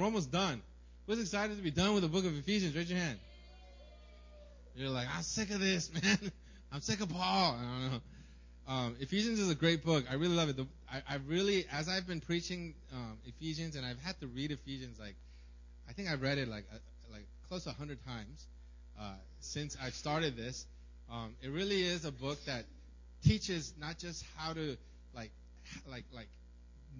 We're almost done. Who's excited to be done with the book of Ephesians? Raise your hand. You're like, I'm sick of this, man. I'm sick of Paul. I don't know. Um, Ephesians is a great book. I really love it. The, I, I really, as I've been preaching um, Ephesians, and I've had to read Ephesians, like, I think I've read it like uh, like close to hundred times uh, since I've started this. Um, it really is a book that teaches not just how to like like like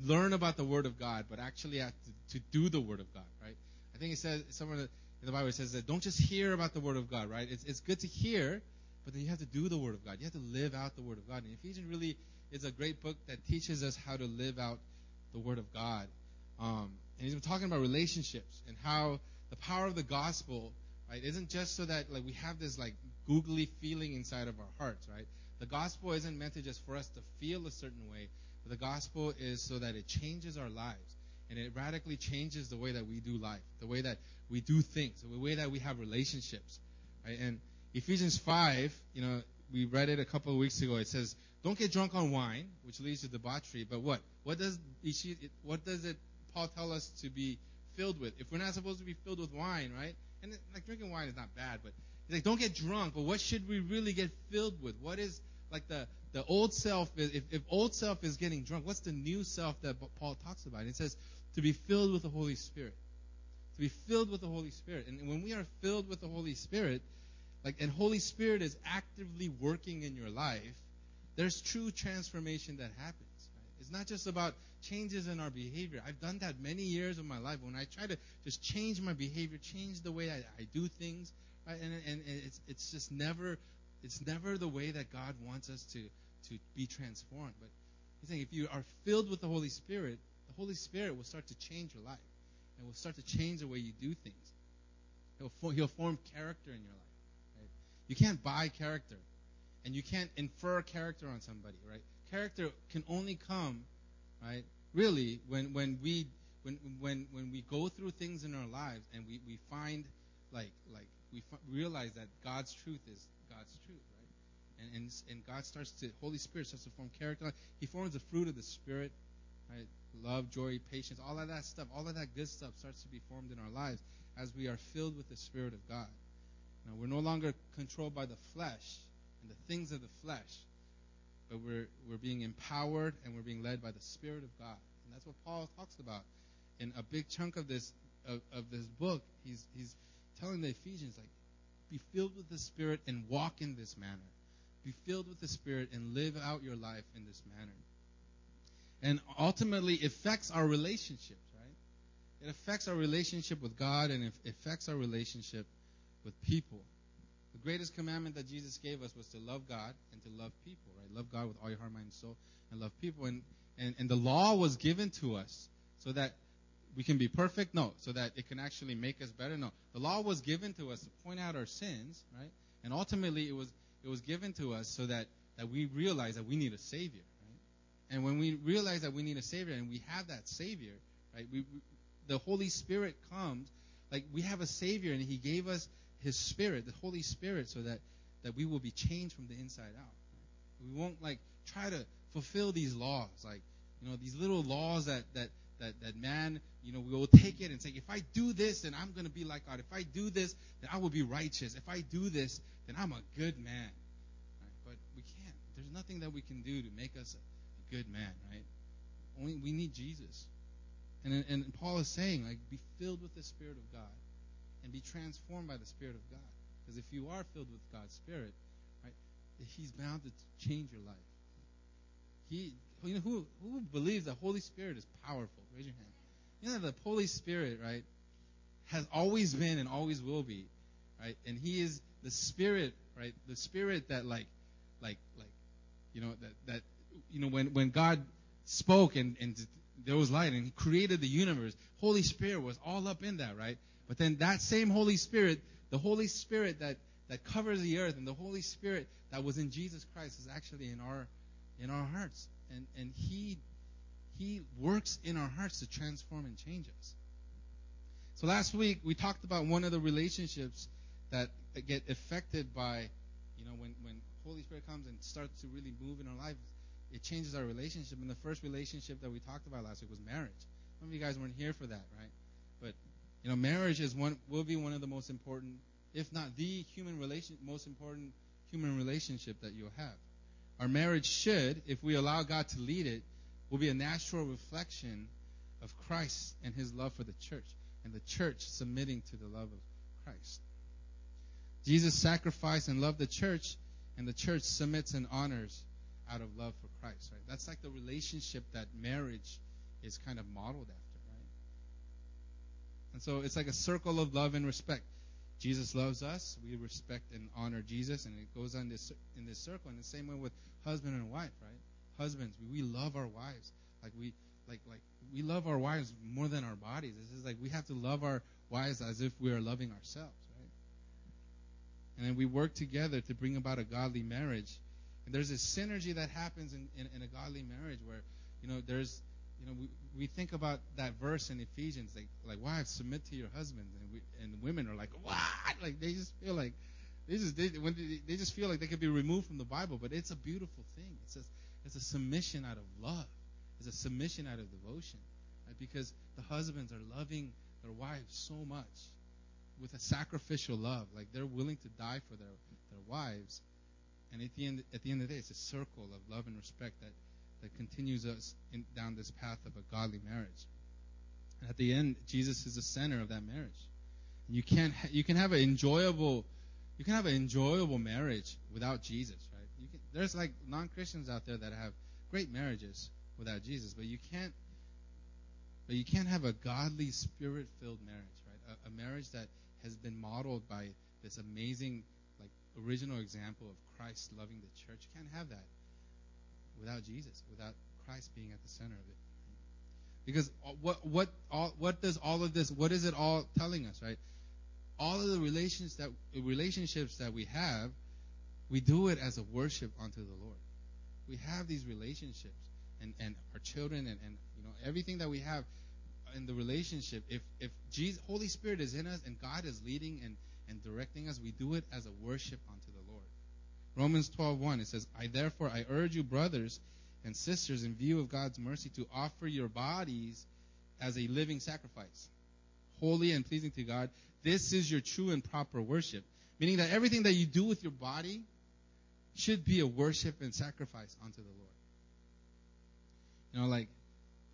learn about the Word of God, but actually have to, to do the Word of God, right? I think it says somewhere in the Bible it says that don't just hear about the Word of God, right? It's it's good to hear, but then you have to do the Word of God. You have to live out the Word of God. And Ephesians really is a great book that teaches us how to live out the Word of God. Um, and he's been talking about relationships and how the power of the gospel, right, isn't just so that like we have this like googly feeling inside of our hearts, right? The gospel isn't meant to just for us to feel a certain way, the gospel is so that it changes our lives and it radically changes the way that we do life, the way that we do things, the way that we have relationships, right? And Ephesians 5, you know, we read it a couple of weeks ago. It says, "Don't get drunk on wine, which leads to debauchery." But what? What does what does it Paul tell us to be filled with? If we're not supposed to be filled with wine, right? And like drinking wine is not bad, but he's like, don't get drunk. But what should we really get filled with? What is like the the old self? If if old self is getting drunk, what's the new self that Paul talks about? It says to be filled with the Holy Spirit. To be filled with the Holy Spirit. And when we are filled with the Holy Spirit, like and Holy Spirit is actively working in your life, there's true transformation that happens. Right? It's not just about changes in our behavior. I've done that many years of my life when I try to just change my behavior, change the way I, I do things, right? And, and, and it's it's just never it's never the way that God wants us to to be transformed. But he's saying if you are filled with the Holy Spirit, the Holy Spirit will start to change your life and will start to change the way you do things. He'll, he'll form character in your life. Right? You can't buy character, and you can't infer character on somebody. Right? Character can only come right? Really, when when we when when when we go through things in our lives and we we find like like we f- realize that God's truth is God's truth, right? And and and God starts to Holy Spirit starts to form character. He forms the fruit of the Spirit, right? Love, joy, patience, all of that stuff, all of that good stuff starts to be formed in our lives as we are filled with the Spirit of God. Now we're no longer controlled by the flesh and the things of the flesh, but we're, we're being empowered and we're being led by the Spirit of God. And that's what Paul talks about. In a big chunk of this of, of this book, he's he's telling the Ephesians like, be filled with the Spirit and walk in this manner. Be filled with the Spirit and live out your life in this manner. And ultimately affects our relationships, right? It affects our relationship with God and it affects our relationship with people. The greatest commandment that Jesus gave us was to love God and to love people, right? Love God with all your heart, mind, and soul, and love people. And, and, and the law was given to us so that we can be perfect? No. So that it can actually make us better? No. The law was given to us to point out our sins, right? And ultimately it was it was given to us so that, that we realize that we need a savior, right? And when we realize that we need a savior and we have that savior, right? We, we the Holy Spirit comes, like we have a savior and he gave us his spirit, the Holy Spirit, so that, that we will be changed from the inside out. Right? We won't like try to fulfill these laws, like you know these little laws that that that that man, you know, we will take it and say, if I do this, then I'm going to be like God. If I do this, then I will be righteous. If I do this, then I'm a good man. Right? But we can't. There's nothing that we can do to make us a, good man, right? Only we need Jesus. And and Paul is saying, like, be filled with the Spirit of God and be transformed by the Spirit of God. Because if you are filled with God's Spirit, right, He's bound to change your life. He, you know, who who believes the Holy Spirit is powerful? Raise your hand. You know the Holy Spirit, right, has always been and always will be, right, and He is the Spirit, right, the Spirit that like, like, like, you know, that that you know when when God spoke and and there was light and He created the universe, Holy Spirit was all up in that, right? But then that same Holy Spirit, the Holy Spirit that, that covers the earth and the Holy Spirit that was in Jesus Christ is actually in our in our hearts. And and He He works in our hearts to transform and change us. So last week we talked about one of the relationships that get affected by, you know, when, when Holy Spirit comes and starts to really move in our lives, it changes our relationship. And the first relationship that we talked about last week was marriage. Some of you guys weren't here for that, right? But You know, marriage is one will be one of the most important, if not the human relation, most important human relationship that you'll have. Our marriage should, if we allow God to lead it, will be a natural reflection of Christ and His love for the church, and the church submitting to the love of Christ. Jesus sacrificed and loved the church, and the church submits and honors out of love for Christ. Right? That's like the relationship that marriage is kind of modeled after, right? And so it's like a circle of love and respect. Jesus loves us, we respect and honor Jesus, and it goes on this in this circle. In the same way with husband and wife, right? Husbands, we, we love our wives like we like like we love our wives more than our bodies. This is like we have to love our wives as if we are loving ourselves, right? And then we work together to bring about a godly marriage. And there's a synergy that happens in, in, in a godly marriage where, you know, there's you know, we, we think about that verse in Ephesians, like, like wives submit to your husbands, and we, and women are like, what? Like they just feel like they just they, when they, they just feel like they could be removed from the Bible, but it's a beautiful thing. It's a, it's a submission out of love. It's a submission out of devotion, right? because the husbands are loving their wives so much with a sacrificial love, like they're willing to die for their their wives, and at the end at the end of the day, it's a circle of love and respect that that continues us in, down this path of a godly marriage. And at the end, Jesus is the center of that marriage. And you can't ha- you can have an enjoyable you can have an enjoyable marriage without Jesus, there's like non-Christians out there that have great marriages without Jesus, but you can't but you can't have a godly spirit-filled marriage, right? A, a marriage that has been modeled by this amazing like original example of Christ loving the church. You can't have that without Jesus, without Christ being at the center of it. Because what what all, what does all of this? What is it all telling us, right? All of the relations that relationships that we have, we do it as a worship unto the Lord. We have these relationships, and and our children, and and you know everything that we have in the relationship. If if Jesus, Holy Spirit is in us, and God is leading and and directing us, we do it as a worship unto the Lord. Romans 12:1 it says, "I therefore I urge you brothers and sisters in view of God's mercy to offer your bodies as a living sacrifice, holy and pleasing to God. This is your true and proper worship." Meaning that everything that you do with your body should be a worship and sacrifice unto the Lord. You know, like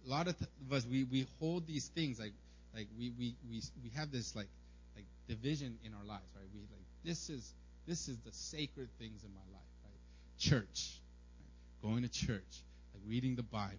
a lot of, us, we, we hold these things like like we, we, we, we have this like like division in our lives, right? We like this is this is the sacred things in my life, right? Church, right? going to church, like reading the Bible,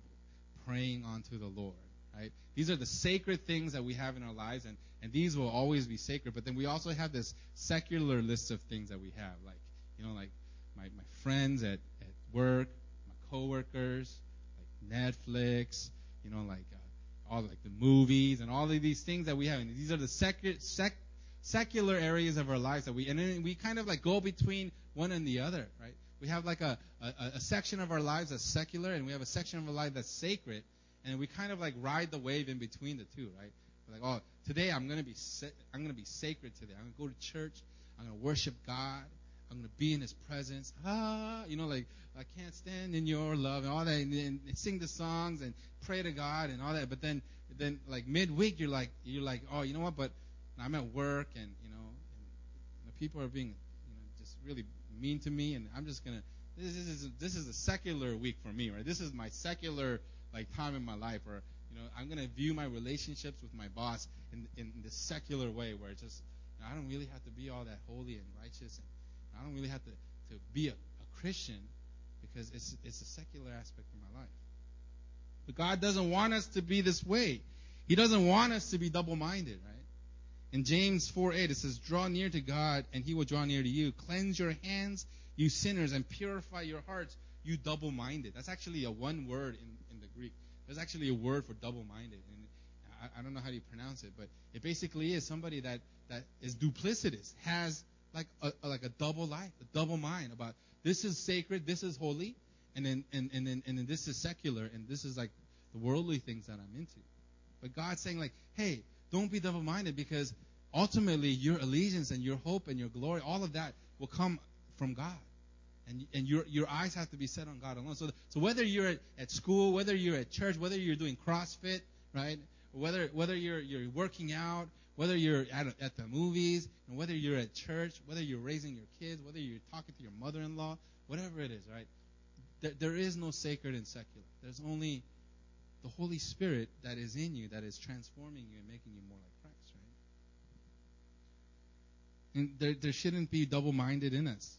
praying unto the Lord, right? These are the sacred things that we have in our lives, and, and these will always be sacred. But then we also have this secular list of things that we have, like, you know, like my, my friends at, at work, my coworkers, like Netflix, you know, like uh, all like the movies and all of these things that we have. And these are the secular, sec, secular areas of our lives that we and then we kind of like go between one and the other, right? We have like a, a, a section of our lives that's secular, and we have a section of our life that's sacred, and we kind of like ride the wave in between the two, right? We're like, oh, today I'm gonna be I'm gonna be sacred today. I'm gonna go to church. I'm gonna worship God. I'm gonna be in His presence. Ah, you know, like I can't stand in Your love and all that, and, and sing the songs and pray to God and all that. But then, then like midweek, you're like, you're like, oh, you know what? But I'm at work, and you know, and, know, people are being, you know, just really mean to me, and I'm just gonna. This is this is a secular week for me, right? This is my secular like time in my life, where you know I'm gonna view my relationships with my boss in in the secular way, where it's just you know, I don't really have to be all that holy and righteous, and I don't really have to to be a, a Christian because it's it's a secular aspect of my life. But God doesn't want us to be this way. He doesn't want us to be double-minded, right? In James 4 8, it says, Draw near to God, and he will draw near to you. Cleanse your hands, you sinners, and purify your hearts, you double minded. That's actually a one word in, in the Greek. There's actually a word for double minded. And I, I, don't know how you pronounce it, but it basically is somebody that, that is duplicitous, has like a, like a double life, a double mind about this is sacred, this is holy, and then and, and then and then this is secular, and this is like the worldly things that I'm into. But God's saying like, hey, don't be double minded because ultimately your allegiance and your hope and your glory, all of that will come from God. And, and your, your eyes have to be set on God alone. So, so whether you're at, at school, whether you're at church, whether you're doing CrossFit, right? whether whether you're you're working out, whether you're at at the movies, and whether you're at church, whether you're raising your kids, whether you're talking to your mother-in-law, whatever it is, right? There, there is no sacred and secular. There's only the Holy Spirit that is in you that is transforming you and making you more like Christ, right? And there, there shouldn't be double-minded in us.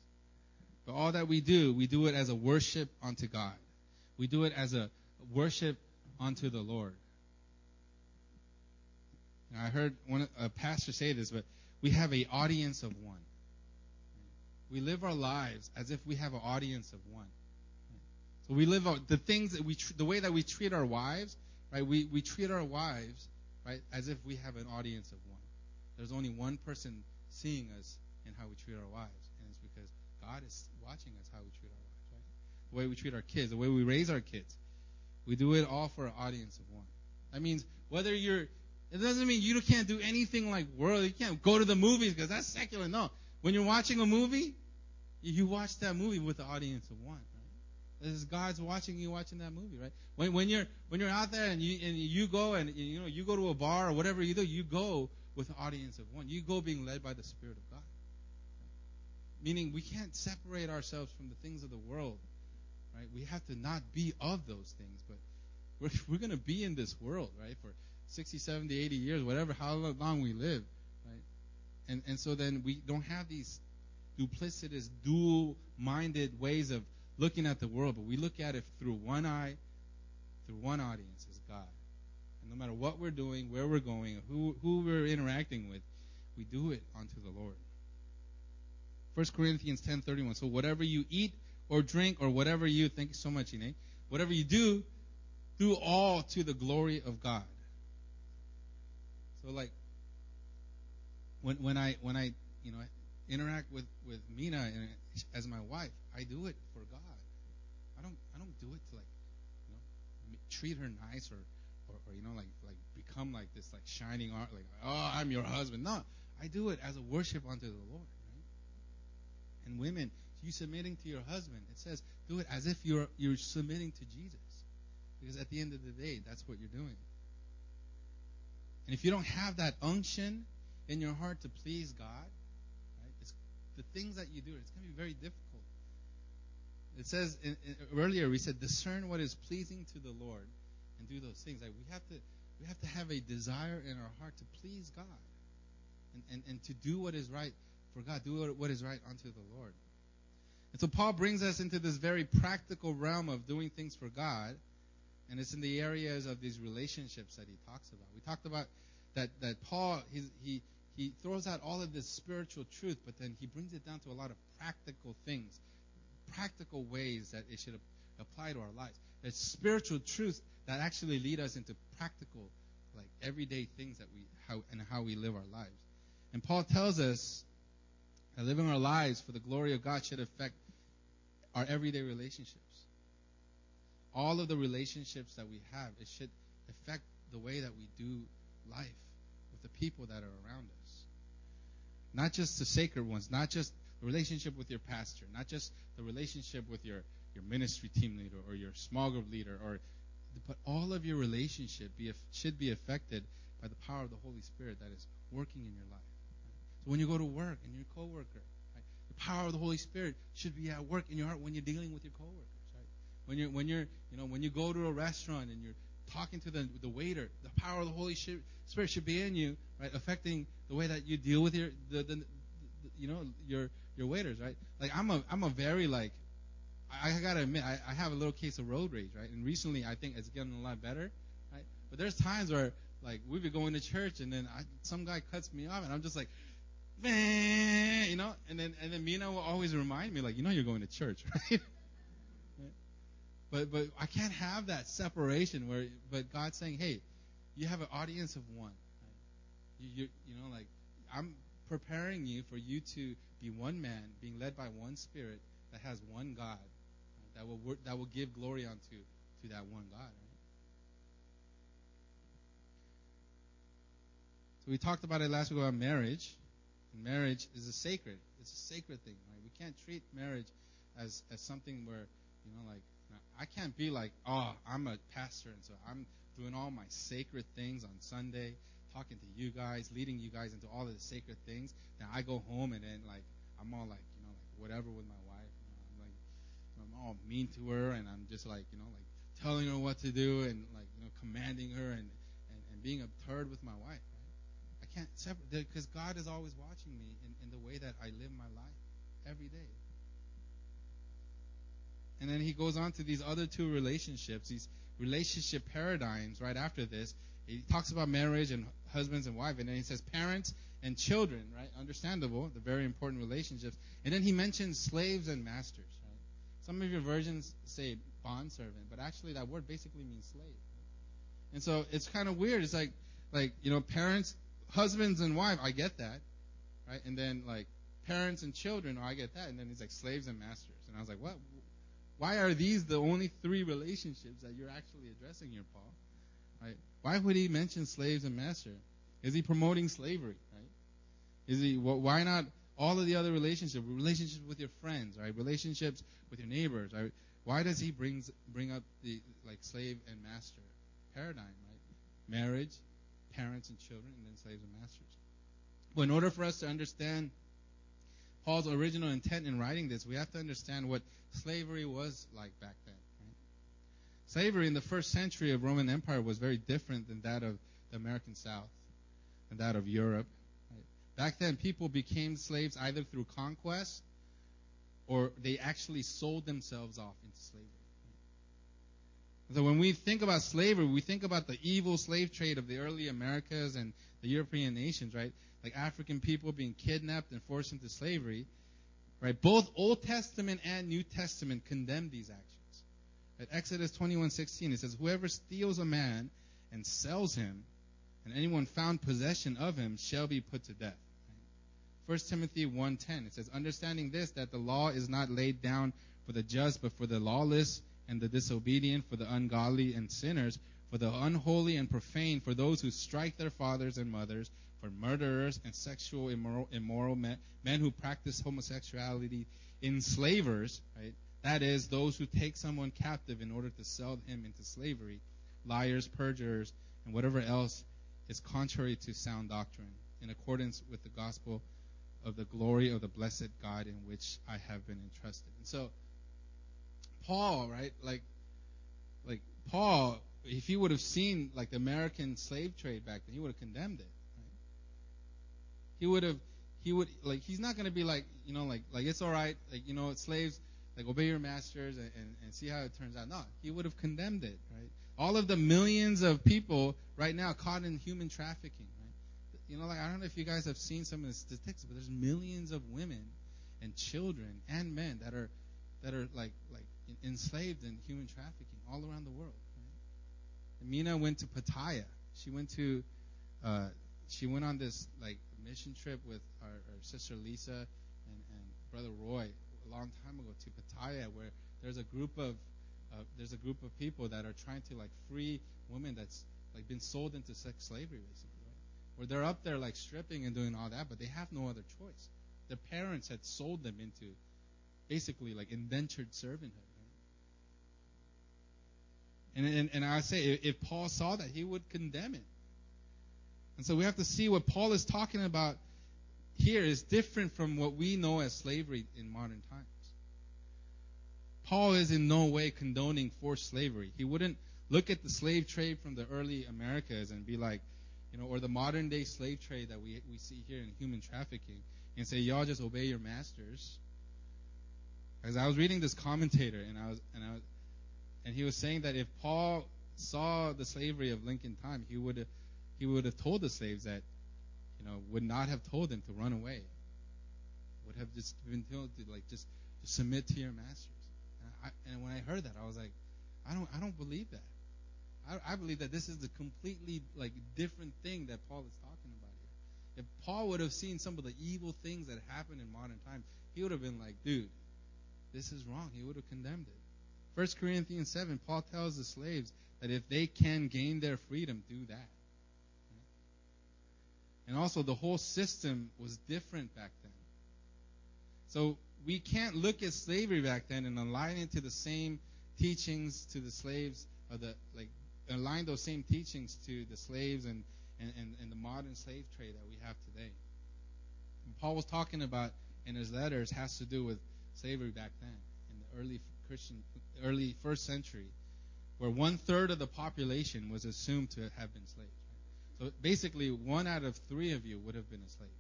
But all that we do, we do it as a worship unto God. We do it as a worship unto the Lord. Now, I heard one a pastor say this, but we have an audience of one. We live our lives as if we have an audience of one. So we live the things that we, the way that we treat our wives, right? We we treat our wives, right, as if we have an audience of one. There's only one person seeing us in how we treat our wives, and it's because God is watching us how we treat our wives, right? The way we treat our kids, the way we raise our kids. We do it all for an audience of one. That means whether you're it doesn't mean you can't do anything like world. You can't go to the movies because that's secular. No. When you're watching a movie, you watch that movie with the audience of one. This is God's watching you watching that movie, right? When when you're when you're out there and you and you go and you know you go to a bar or whatever you do, you go with an audience of one. You go being led by the Spirit of God. Meaning we can't separate ourselves from the things of the world, right? We have to not be of those things, but we're we're going to be in this world, right? For 60, 70, 80 years, whatever, how long we live, right? And, and so then we don't have these duplicitous, dual-minded ways of looking at the world, but we look at it through one eye, through one audience as God. And no matter what we're doing, where we're going, who, who we're interacting with, we do it unto the Lord. 1 Corinthians 10:31. So whatever you eat or drink or whatever you thank you so much, Ine, whatever you do, do all to the glory of God. So like when when I when I you know interact with with Mina and as my wife, I do it for God. I don't I don't do it to like you know treat her nice or or, or you know like like become like this like shining art like oh I'm your husband. No, I do it as a worship unto the Lord. Right? And women, you submitting to your husband, it says do it as if you're you're submitting to Jesus, because at the end of the day, that's what you're doing. And if you don't have that unction in your heart to please God, right, the things that you do, it's going to be very difficult. It says in, in, earlier we said discern what is pleasing to the Lord and do those things. Like we have to we have to have a desire in our heart to please God and, and, and to do what is right for God, do what is right unto the Lord. And so Paul brings us into this very practical realm of doing things for God and it's in the areas of these relationships that he talks about. We talked about that that Paul he he he throws out all of this spiritual truth, but then he brings it down to a lot of practical things, practical ways that it should apply to our lives. There's spiritual truth that actually lead us into practical, like everyday things that we how and how we live our lives. And Paul tells us that living our lives for the glory of God should affect our everyday relationships all of the relationships that we have, it should affect the way that we do life with the people that are around us. Not just the sacred ones, not just the relationship with your pastor, not just the relationship with your, your ministry team leader or your small group leader, or but all of your relationship be, should be affected by the power of the Holy Spirit that is working in your life. So when you go to work and your coworker, right, the power of the Holy Spirit should be at work in your heart when you're dealing with your coworker when you're when you're you know when you go to a restaurant and you're talking to the the waiter, the power of the Holy Spirit should be in you, right, affecting the way that you deal with your the, the, the you know your your waiters, right? Like I'm a I'm a very like I, I gotta admit I, I have a little case of road rage, right? And recently I think it's getting a lot better, right? But there's times where like we be going to church and then I, some guy cuts me off and I'm just like, man, you know, and then and then Mina will always remind me like, you know, you're going to church, right? But but I can't have that separation where but God's saying, hey, you have an audience of one. You, you you know like I'm preparing you for you to be one man, being led by one Spirit that has one God right? that will work, that will give glory unto to that one God. Right? So we talked about it last week about marriage. And marriage is a sacred. It's a sacred thing, right? We can't treat marriage as as something where you know like I can't be like, oh, I'm a pastor, and so I'm doing all my sacred things on Sunday, talking to you guys, leading you guys into all of the sacred things. Then I go home and then like I'm all like you know like whatever with my wife. You know, I'm like I'm all mean to her and I'm just like you know like telling her what to do and like you know commanding her and and, and being a turd with my wife. I can't separate because God is always watching me in, in the way that I live my life every day. And then he goes on to these other two relationships, these relationship paradigms right after this. He talks about marriage and husbands and wife, and then he says parents and children, right? Understandable, the very important relationships. And then he mentions slaves and masters, right? Some of your versions say bondservant, but actually that word basically means slave. And so it's kind of weird. It's like, like, you know, parents, husbands and wife, I get that, right? And then like parents and children, oh, I get that. And then he's like slaves and masters. And I was like, what? Why are these the only three relationships that you're actually addressing here, Paul? Right? Why would he mention slaves and master? Is he promoting slavery? Right? Is he? Why not all of the other relationships? Relationships with your friends, right? Relationships with your neighbors, right? Why does he brings bring up the like slave and master paradigm, right? Marriage, parents and children, and then slaves and masters. Well, in order for us to understand Paul's original intent in writing this, we have to understand what slavery was like back then. Right? Slavery in the first century of Roman Empire was very different than that of the American South and that of Europe. Right? Back then, people became slaves either through conquest or they actually sold themselves off into slavery. So when we think about slavery, we think about the evil slave trade of the early Americas and the European nations, right? Like African people being kidnapped and forced into slavery. Right? Both Old Testament and New Testament condemn these actions. At Exodus 21:16 it says, "Whoever steals a man and sells him, and anyone found possession of him shall be put to death." 1 Timothy 1:10 it says, "Understanding this that the law is not laid down for the just, but for the lawless and the disobedient, for the ungodly and sinners, for the unholy and profane, for those who strike their fathers and mothers, for murderers and sexual immoral, immoral men, men who practice homosexuality, enslavers, right? That is, those who take someone captive in order to sell him into slavery, liars, perjurers, and whatever else is contrary to sound doctrine, in accordance with the gospel of the glory of the blessed God in which I have been entrusted. And so, Paul, right? Like, like Paul, if he would have seen like the American slave trade back then, he would have condemned it. He would have, he would, like, he's not going to be like, you know, like, like, it's all right, like, you know, slaves, like, obey your masters and, and, and see how it turns out. No, he would have condemned it, right? All of the millions of people right now caught in human trafficking, right? You know, like, I don't know if you guys have seen some of the statistics, but there's millions of women and children and men that are, that are like, like, enslaved in human trafficking all around the world. Right? Mina went to Pattaya. She went to, uh, she went on this like mission trip with our, our sister Lisa and, and brother Roy a long time ago to Pattaya, where there's a group of uh, there's a group of people that are trying to like free women that's like been sold into sex slavery, basically, right? Where they're up there like stripping and doing all that, but they have no other choice. Their parents had sold them into basically like indentured servanthood. And, and and I say if Paul saw that, he would condemn it. And so we have to see what Paul is talking about here is different from what we know as slavery in modern times. Paul is in no way condoning forced slavery. He wouldn't look at the slave trade from the early Americas and be like, you know, or the modern day slave trade that we, we see here in human trafficking and say, y'all just obey your masters. As I was reading this commentator and I was, and I was, and he was saying that if Paul saw the slavery of Lincoln time, he would have he would have told the slaves that, you know, would not have told them to run away. Would have just been told to like just, just submit to your masters. And, I, and when I heard that, I was like, I don't, I don't believe that. I, I believe that this is the completely like different thing that Paul is talking about here. If Paul would have seen some of the evil things that happened in modern times, he would have been like, dude, this is wrong. He would have condemned it. First Corinthians 7, Paul tells the slaves that if they can gain their freedom, do that. And also, the whole system was different back then. So we can't look at slavery back then and align it to the same teachings to the slaves of the like align those same teachings to the slaves and, and, and, and the modern slave trade that we have today. And Paul was talking about in his letters has to do with slavery back then in the early Christian, early first century, where one third of the population was assumed to have been slaves. So basically, one out of three of you would have been a slave.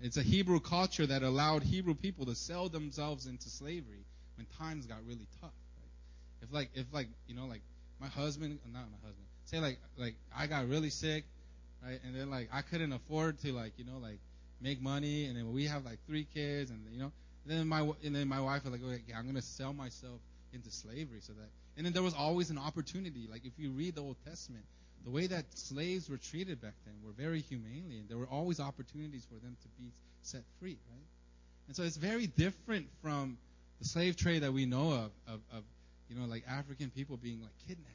It's a Hebrew culture that allowed Hebrew people to sell themselves into slavery when times got really tough. Right? If like if like you know like my husband, not my husband, say like like I got really sick, right, and then like I couldn't afford to like you know like make money, and then we have like three kids, and you know then my and then my wife was like, okay, I'm gonna sell myself into slavery so that. And then there was always an opportunity. Like if you read the Old Testament, the way that slaves were treated back then were very humanely, and there were always opportunities for them to be set free, right? And so it's very different from the slave trade that we know of, of, of you know, like African people being like kidnapped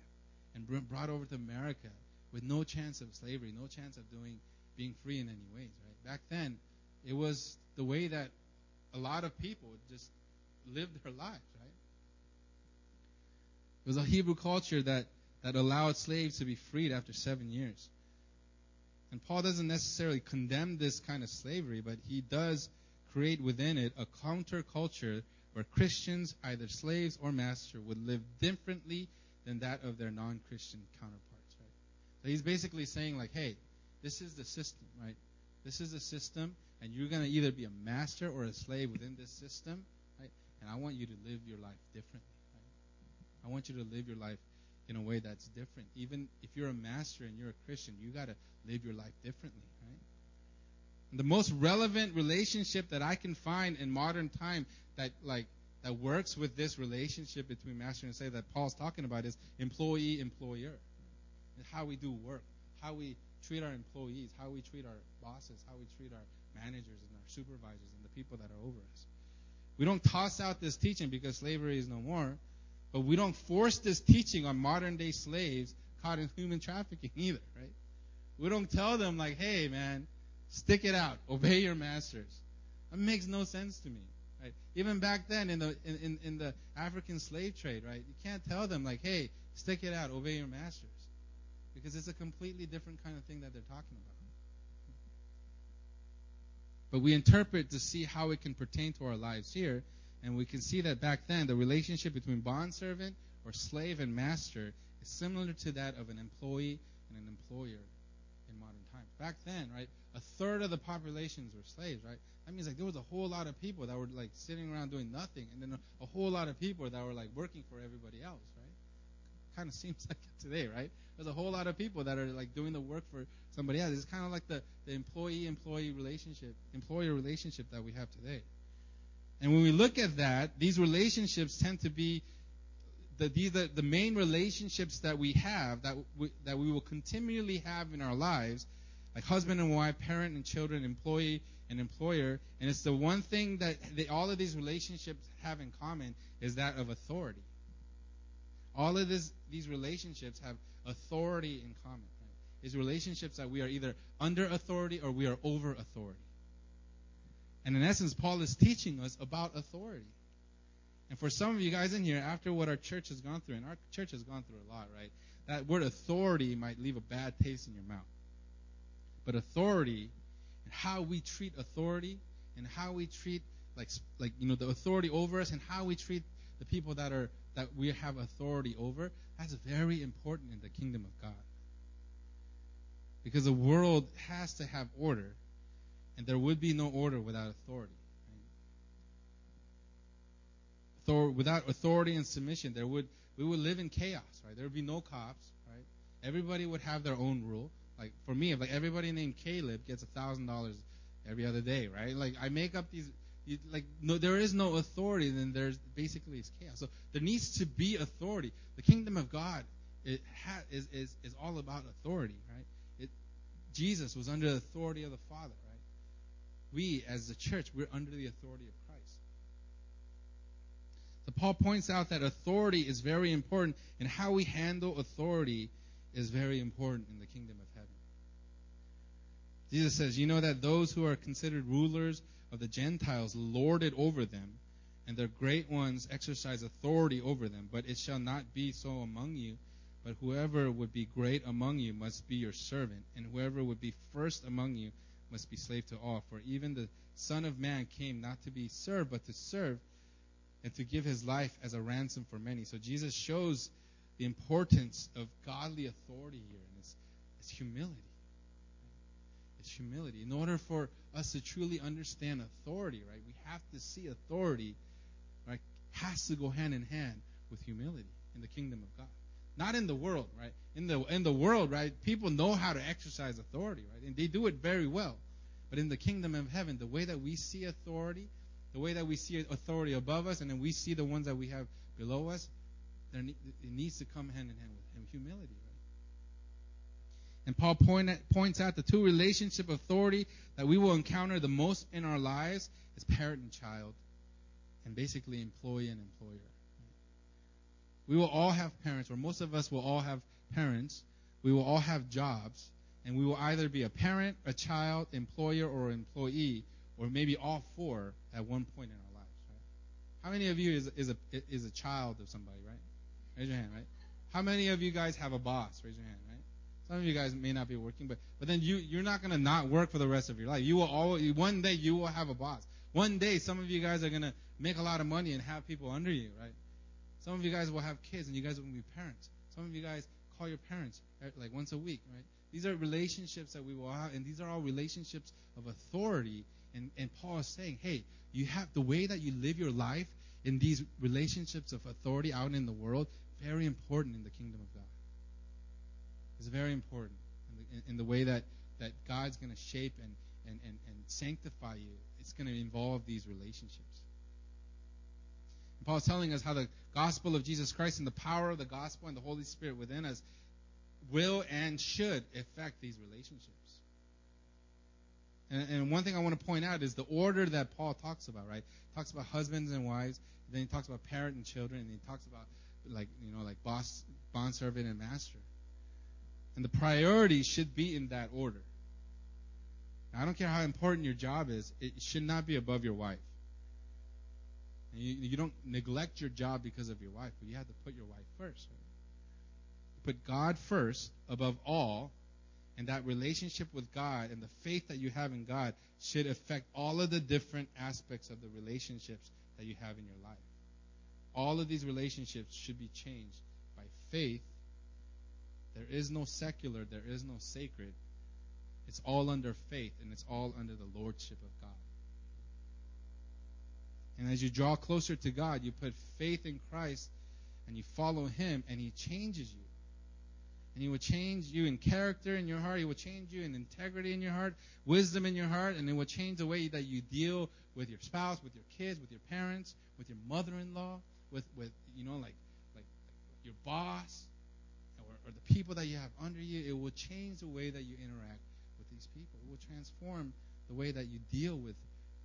and brought over to America with no chance of slavery, no chance of doing being free in any ways, right? Back then, it was the way that a lot of people just lived their lives, right? It was a Hebrew culture that, that allowed slaves to be freed after seven years. And Paul doesn't necessarily condemn this kind of slavery, but he does create within it a counterculture where Christians, either slaves or master, would live differently than that of their non-Christian counterparts. Right? So he's basically saying like, hey, this is the system, right? This is the system, and you're going to either be a master or a slave within this system, right? And I want you to live your life differently. Right? I want you to live your life in a way that's different. Even if you're a master and you're a Christian, you got to live your life differently, right? And the most relevant relationship that I can find in modern time that like that works with this relationship between master and slave that Paul's talking about is employee employer. How we do work, how we treat our employees, how we treat our bosses, how we treat our managers and our supervisors and the people that are over us. We don't toss out this teaching because slavery is no more, but we don't force this teaching on modern day slaves caught in human trafficking either, right? We don't tell them like, hey man, stick it out, obey your masters. That makes no sense to me. Right? Even back then in the in, in, in the African slave trade, right? You can't tell them like, hey, stick it out, obey your masters. Because it's a completely different kind of thing that they're talking about. But we interpret to see how it can pertain to our lives here, and we can see that back then the relationship between bondservant or slave and master is similar to that of an employee and an employer in modern times. Back then, right, a third of the populations were slaves, right? That means like there was a whole lot of people that were like sitting around doing nothing, and then a, a whole lot of people that were like working for everybody else, right? Kind of seems like it today, right? There's a whole lot of people that are like doing the work for somebody else. It's kind of like the, the employee-employee relationship, employer relationship that we have today. And when we look at that, these relationships tend to be the, these are the main relationships that we have that we, that we will continually have in our lives, like husband and wife, parent and children, employee and employer. And it's the one thing that they, all of these relationships have in common is that of authority. All of this, these relationships have authority in common. Right? Is relationships that we are either under authority or we are over authority. And in essence, Paul is teaching us about authority. And for some of you guys in here, after what our church has gone through, and our church has gone through a lot, right? That word authority might leave a bad taste in your mouth. But authority and how we treat authority and how we treat like like you know the authority over us and how we treat the people that are that we have authority over, that's very important in the kingdom of God. Because the world has to have order, and there would be no order without authority. Without authority and submission, there would we would live in chaos, right? There would be no cops, right? Everybody would have their own rule. Like for me, if like everybody named Caleb gets a thousand dollars every other day, right? Like I make up these you, like no, there is no authority, then there's basically it's chaos. So there needs to be authority. The kingdom of God ha, is, is is all about authority, right? It, Jesus was under the authority of the Father, right? We as the church, we're under the authority of Christ. So Paul points out that authority is very important, and how we handle authority is very important in the kingdom of heaven. Jesus says, "You know that those who are considered rulers." of the Gentiles lord it over them, and their great ones exercise authority over them. But it shall not be so among you. But whoever would be great among you must be your servant, and whoever would be first among you must be slave to all. For even the Son of Man came not to be served, but to serve, and to give his life as a ransom for many. So Jesus shows the importance of godly authority here, and it's, it's humility. It's humility. In order for us to truly understand authority, right, we have to see authority, right, has to go hand in hand with humility in the kingdom of God. Not in the world, right? In the in the world, right, people know how to exercise authority, right? And they do it very well. But in the kingdom of heaven, the way that we see authority, the way that we see authority above us, and then we see the ones that we have below us, there, it needs to come hand in hand with humility. And Paul point at, points out the two relationship authority that we will encounter the most in our lives is parent and child, and basically employee and employer. We will all have parents, or most of us will all have parents. We will all have jobs, and we will either be a parent, a child, employer, or employee, or maybe all four at one point in our lives. Right? How many of you is, is a is a child of somebody? Right? Raise your hand. Right? How many of you guys have a boss? Raise your hand. Some of you guys may not be working, but but then you you're not gonna not work for the rest of your life. You will always one day you will have a boss. One day some of you guys are gonna make a lot of money and have people under you, right? Some of you guys will have kids and you guys will be parents. Some of you guys call your parents like once a week, right? These are relationships that we will have, and these are all relationships of authority. And and Paul is saying, hey, you have the way that you live your life in these relationships of authority out in the world, very important in the kingdom of God is very important in the, in the way that, that God's going to shape and, and, and, and sanctify you. It's going to involve these relationships. And Paul's telling us how the gospel of Jesus Christ and the power of the gospel and the Holy Spirit within us will and should affect these relationships. And, and, one thing I want to point out is the order that Paul talks about, right? He talks about husbands and wives, then he talks about parent and children, and he talks about like you know like boss, bond servant, and master. And the priority should be in that order. I don't care how important your job is, it should not be above your wife. And you, you don't neglect your job because of your wife, but you have to put your wife first. Right? Put God first above all, and that relationship with God and the faith that you have in God should affect all of the different aspects of the relationships that you have in your life. All of these relationships should be changed by faith there is no secular, there is no sacred. It's all under faith and it's all under the lordship of God. And as you draw closer to God, you put faith in Christ and you follow Him, and He changes you. And He will change you in character in your heart. He will change you in integrity in your heart, wisdom in your heart, and it will change the way that you deal with your spouse, with your kids, with your parents, with your mother-in-law, with with you know like like your boss, or the people that you have under you, it will change the way that you interact with these people. It will transform the way that you deal with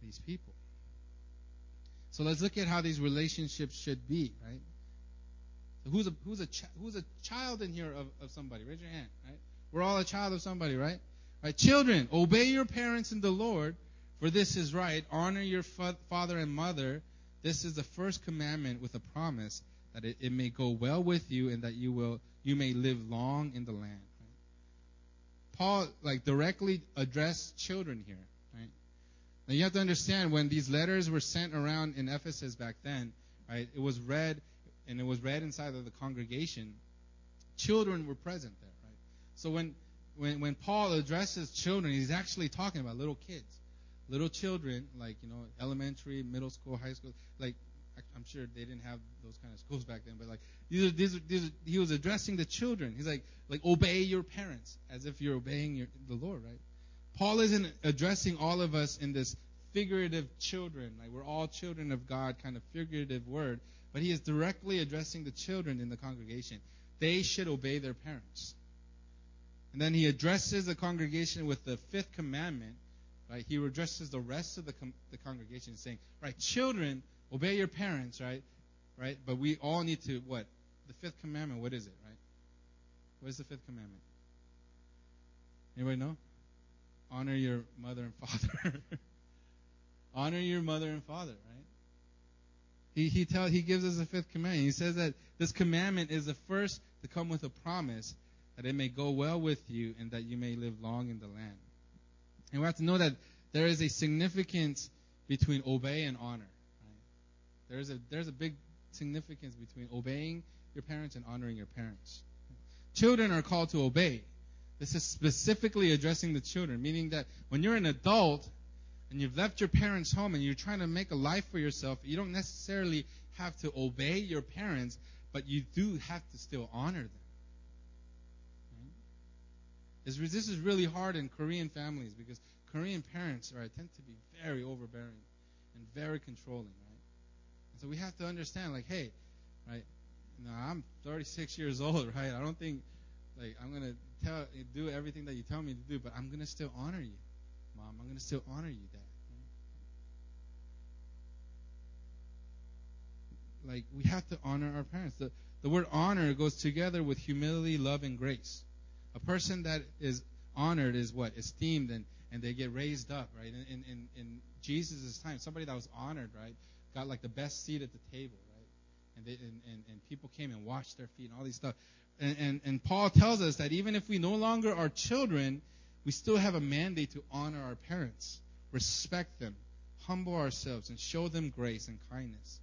these people. So let's look at how these relationships should be, right? So who's a who's a ch- who's a child in here of, of somebody? Raise your hand, right? We're all a child of somebody, right? Right? Children, obey your parents in the Lord, for this is right. Honor your fa- father and mother. This is the first commandment with a promise that it, it may go well with you and that you will you may live long in the land. Right? Paul like directly addressed children here. Right? Now you have to understand when these letters were sent around in Ephesus back then, right? It was read and it was read inside of the congregation. Children were present there, right? So when when when Paul addresses children, he's actually talking about little kids, little children, like you know, elementary, middle school, high school, like I'm sure they didn't have those kind of schools back then, but like these are, these are, these are, he was addressing the children. He's like like obey your parents as if you're obeying your, the Lord, right? Paul isn't addressing all of us in this figurative children, like we're all children of God kind of figurative word, but he is directly addressing the children in the congregation. They should obey their parents. And then he addresses the congregation with the fifth commandment, right? He addresses the rest of the, com- the congregation saying, right, children, Obey your parents, right? Right? But we all need to what? The fifth commandment, what is it, right? What is the fifth commandment? Anybody know? Honor your mother and father. Honor your mother and father, right? he he tell he gives us a fifth commandment. He says that this commandment is the first to come with a promise that it may go well with you and that you may live long in the land. And we have to know that there is a significance between obey and honor. There's a there's a big significance between obeying your parents and honoring your parents. Children are called to obey. This is specifically addressing the children, meaning that when you're an adult and you've left your parents' home and you're trying to make a life for yourself, you don't necessarily have to obey your parents, but you do have to still honor them. This is really hard in Korean families because Korean parents tend to be very overbearing and very controlling, right? So we have to understand, like, hey, right, Now I'm 36 years old, right? I don't think, like, I'm gonna tell, do everything that you tell me to do, but I'm gonna still honor you, mom. I'm gonna still honor you, dad. Like, we have to honor our parents. The, the word honor goes together with humility, love, and grace. A person that is honored is what? Esteemed and, and they get raised up, right? In, in, in Jesus' time, somebody that was honored, right, got like the best seat at the table, right? And, they, and, and, and people came and washed their feet and all these stuff. And, and, and Paul tells us that even if we no longer are children, we still have a mandate to honor our parents, respect them, humble ourselves, and show them grace and kindness.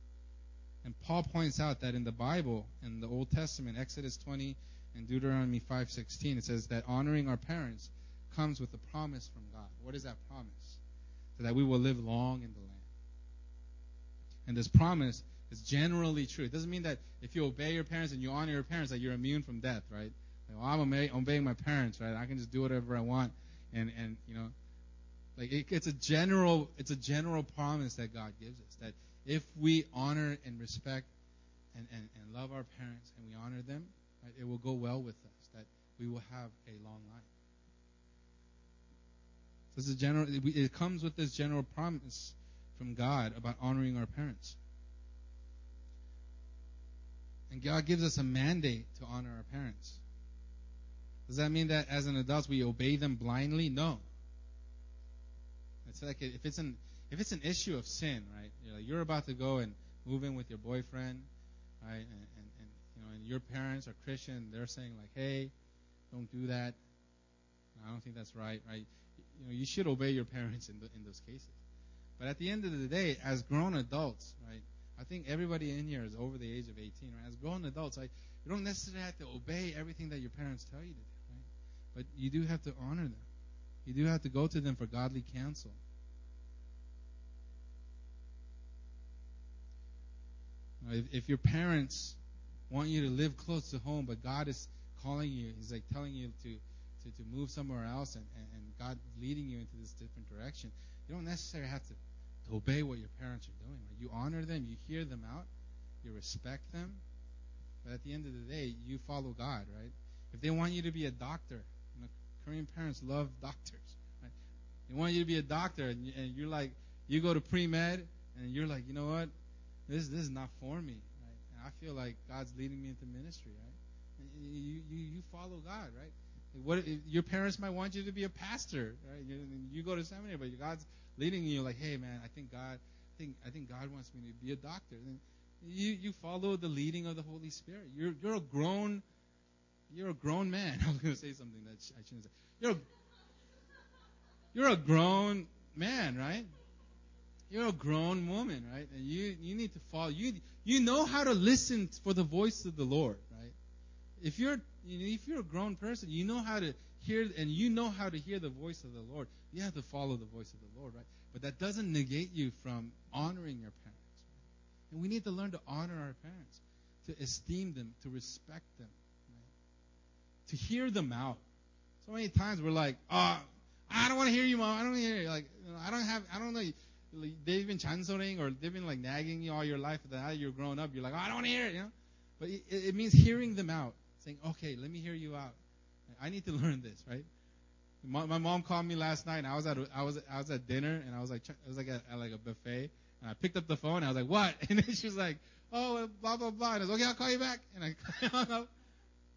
And Paul points out that in the Bible, in the Old Testament, Exodus 20 and Deuteronomy 5:16, it says that honoring our parents comes with a promise from God. What is that promise? So that we will live long in the land. And this promise is generally true. It doesn't mean that if you obey your parents and you honor your parents that you're immune from death, right? Like, well, I'm obeying my parents, right? I can just do whatever I want, and and you know, like it, it's a general it's a general promise that God gives us that if we honor and respect and, and, and love our parents and we honor them, right, it will go well with us, that we will have a long life. So this is general, it comes with this general promise from God about honoring our parents. And God gives us a mandate to honor our parents. Does that mean that as an adult we obey them blindly? No. It's like if it's an if it's an issue of sin, right? You're, like, you're about to go and move in with your boyfriend, right? And, and, and you know, and your parents are Christian. They're saying like, hey, don't do that. I don't think that's right, right? You know, you should obey your parents in the, in those cases. But at the end of the day, as grown adults, right? I think everybody in here is over the age of 18, right? As grown adults, right? You don't necessarily have to obey everything that your parents tell you to do, right? But you do have to honor them. You do have to go to them for godly counsel. If, if your parents want you to live close to home, but God is calling you, He's like telling you to, to, to move somewhere else, and, and, and God leading you into this different direction, you don't necessarily have to obey what your parents are doing. Right? You honor them, you hear them out, you respect them, but at the end of the day, you follow God, right? If they want you to be a doctor, you know, Korean parents love doctors, right? They want you to be a doctor, and, you, and you're like, you go to pre med, and you're like, you know what? this this is not for me, right? And I feel like God's leading me into ministry, right? You you you follow God, right? What your parents might want you to be a pastor, right? You, you go to seminary, but God's leading you like, hey man, I think God, I think I think God wants me to be a doctor. And you you follow the leading of the Holy Spirit. You're you're a grown you're a grown man. I was going to say something that I shouldn't say. You're a, you're a grown man, right? You're a grown woman, right? And you you need to follow. You you know how to listen for the voice of the Lord, right? If you're you know, if you're a grown person, you know how to hear and you know how to hear the voice of the Lord. You have to follow the voice of the Lord, right? But that doesn't negate you from honoring your parents. Right? And we need to learn to honor our parents, to esteem them, to respect them, right? to hear them out. So many times we're like, oh, I don't want to hear you, mom. I don't hear you. Like, you know, I don't have, I don't know they've been chansoring or they've been like nagging you all your life that you're growing up, you're like, oh, I don't want to hear it, you know. But it, it means hearing them out, saying, okay, let me hear you out. I need to learn this, right? My, my mom called me last night, and I was at I was I was at dinner, and I was like I was like at, like a buffet, and I picked up the phone, and I was like, what? And then she was like, oh, uh, blah blah blah, and I was like, okay, I'll call you back, and I hung up.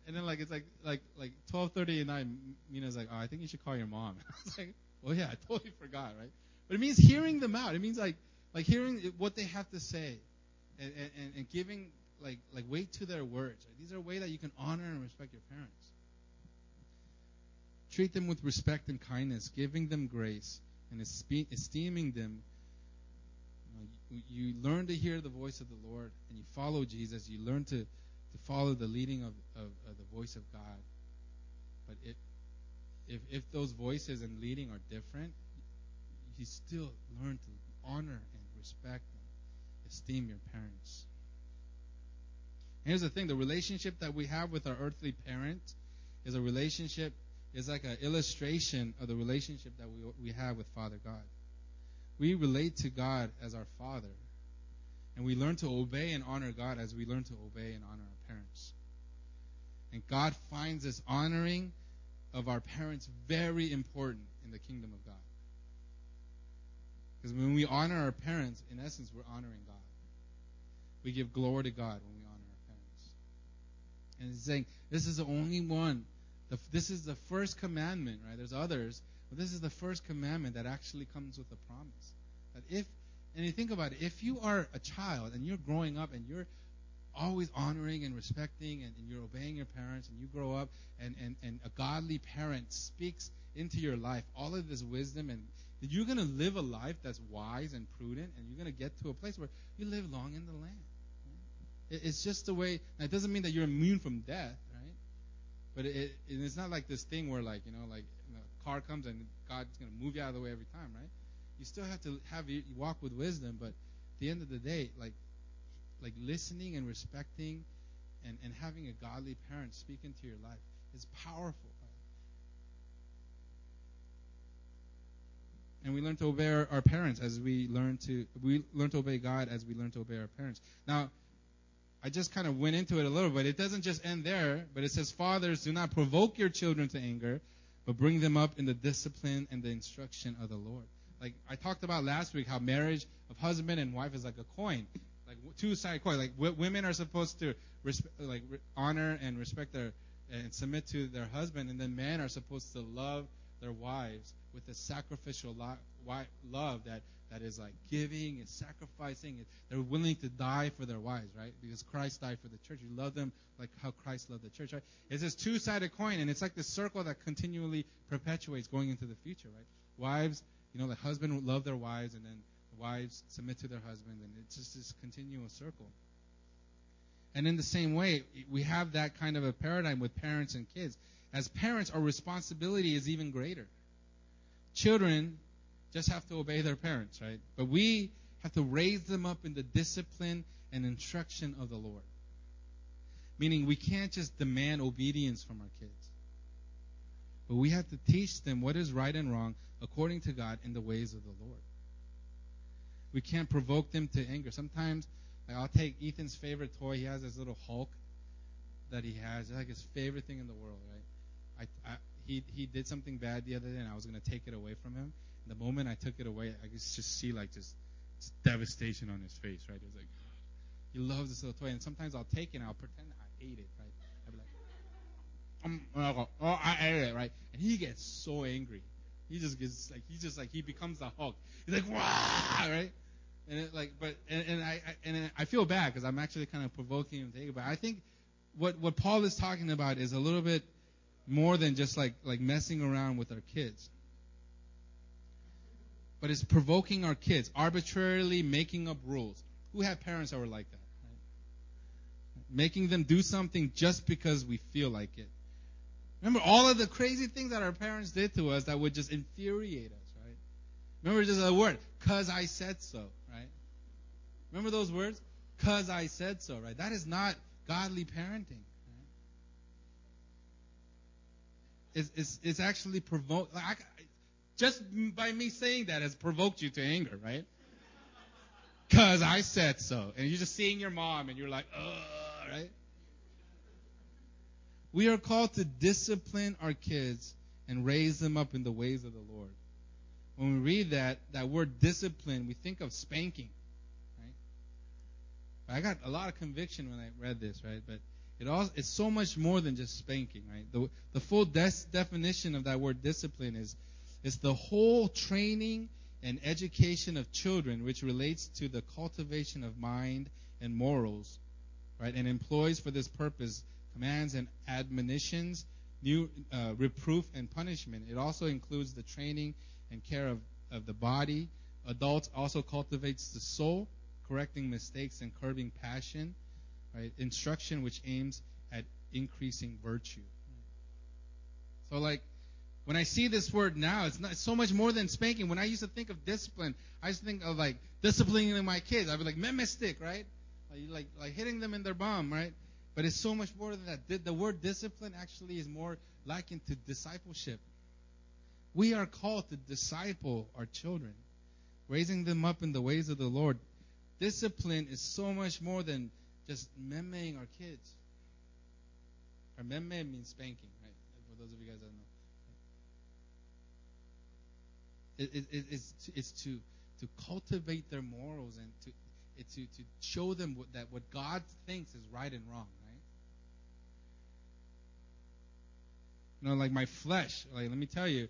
And then like it's like like like 12:30 at night, Mina's like, oh, I think you should call your mom. I was like, well, yeah, I totally forgot, right? But it means hearing them out. It means like like hearing what they have to say. and, and, and giving like like weight to their words. Right? These are ways that you can honor and respect your parents. Treat them with respect and kindness, giving them grace and esteeming them. You, know, you, learn to hear the voice of the Lord and you follow Jesus. You learn to, to follow the leading of, of, of the voice of God. But if, if, if those voices and leading are different, you still learn to honor and respect and esteem your parents. Here's the thing the relationship that we have with our earthly parent is a relationship, is like an illustration of the relationship that we, we have with Father God. We relate to God as our Father, and we learn to obey and honor God as we learn to obey and honor our parents. And God finds this honoring of our parents very important in the kingdom of God. Because when we honor our parents, in essence, we're honoring God. We give glory to God when we. And he's saying, this is the only one. The, this is the first commandment, right? There's others, but this is the first commandment that actually comes with a promise. That if, and you think about it, if you are a child and you're growing up and you're always honoring and respecting and, and, you're obeying your parents and you grow up and, and, and a godly parent speaks into your life all of this wisdom and you're going to live a life that's wise and prudent and you're going to get to a place where you live long in the land it's just the way it doesn't mean that you're immune from death right but it, it, it's not like this thing where like you know like you know, a car comes and god's to move you out of the way every time right you still have to have you walk with wisdom but at the end of the day like like listening and respecting and, and having a godly parent speak into your life is powerful. And we learn to obey our, our, parents as we learn to we learn to obey God as we learn to obey our parents. Now, I just kind of went into it a little bit. It doesn't just end there, but it says, Fathers, do not provoke your children to anger, but bring them up in the discipline and the instruction of the Lord. Like I talked about last week, how marriage of husband and wife is like a coin like two sided coin. Like w- women are supposed to resp- like re- honor and respect their and submit to their husband, and then men are supposed to love their wives with a sacrificial lo- wi- love that that is like giving and sacrificing. They're willing to die for their wives, right? Because Christ died for the church. You love them like how Christ loved the church, right? It's this two-sided coin, and it's like this circle that continually perpetuates going into the future, right? Wives, you know, the husband love their wives, and then the wives submit to their husband, and it's just this continuous circle. And in the same way, we have that kind of a paradigm with parents and kids. As parents, our responsibility is even greater. Children just have to obey their parents, right? But we have to raise them up in the discipline and instruction of the Lord. Meaning, we can't just demand obedience from our kids. But we have to teach them what is right and wrong according to God in the ways of the Lord. We can't provoke them to anger. Sometimes, like I'll take Ethan's favorite toy. He has this little Hulk that he has. It's like his favorite thing in the world, right? I, I, he he did something bad the other day, and I was gonna take it away from him. And the moment I took it away, I could just see like just, just devastation on his face, right? It's like he loves this little toy, and sometimes I'll take it and I'll pretend I ate it, right? I'll be like, um, oh, I ate it, right? And he gets so angry. He just gets like he just like he becomes the Hulk. He's like, wow, right? And it, like, but and, and I, I and I feel bad because I'm actually kind of provoking him to take it. But I think what what Paul is talking about is a little bit more than just like like messing around with our kids. But it's provoking our kids, arbitrarily making up rules. Who have parents that were like that? Right? Making them do something just because we feel like it. Remember all of the crazy things that our parents did to us that would just infuriate us. Right? Remember just a word, cause I said so, right? Remember those words? Cause I said so, right? That is not godly parenting. It's, it's, it's actually provoked. Like, just by me saying that has provoked you to anger, right? Cause I said so. And you're just seeing your mom and you're like, ugh, right? We are called to discipline our kids and raise them up in the ways of the Lord when we read that, that word discipline, we think of spanking, right? I got a lot of conviction when I read this, right? But it it's so much more than just spanking, right? The, the full des- definition of that word discipline is, is the whole training and education of children, which relates to the cultivation of mind and morals, right? And employs for this purpose commands and admonitions, new uh, reproof and punishment. It also includes the training and care of, of the body. Adults also cultivates the soul, correcting mistakes and curbing passion, right? Instruction which aims at increasing virtue. So like when I see this word now, it's not it's so much more than spanking. When I used to think of discipline, I used to think of like disciplining my kids. I'd be like meme stick, right? Like, like like hitting them in their bum, right? But it's so much more than that. The, the word discipline actually is more likened to discipleship. We are called to disciple our children, raising them up in the ways of the Lord. Discipline is so much more than just memeing our kids. Our meme means spanking, right? For those of you guys that know. It, it, it, it's, to, it's to, to cultivate their morals and to, it, to, to show them what, that what God thinks is right and wrong, right? You know, like my flesh, like let me tell you,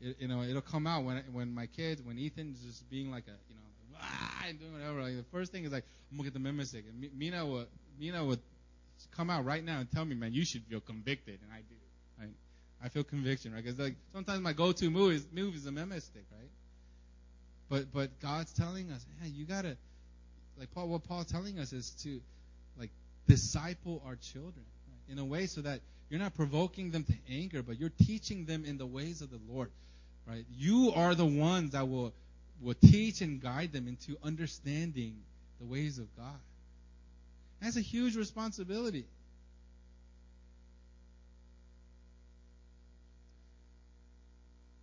it, you know, it'll come out when when my kids, when Ethan's just being like a, you know, ah, and doing whatever. Like the first thing is like, I'm gonna get the memo stick, and Mina would, Mina would come out right now and tell me, man, you should feel convicted, and I do. Right? I feel conviction, right? Because like sometimes my go-to move is move is a memo stick, right? But but God's telling us, hey, you gotta, like Paul, what Paul's telling us is to, like, disciple our children right? in a way so that you're not provoking them to anger, but you're teaching them in the ways of the Lord. Right? You are the ones that will will teach and guide them into understanding the ways of God. That's a huge responsibility.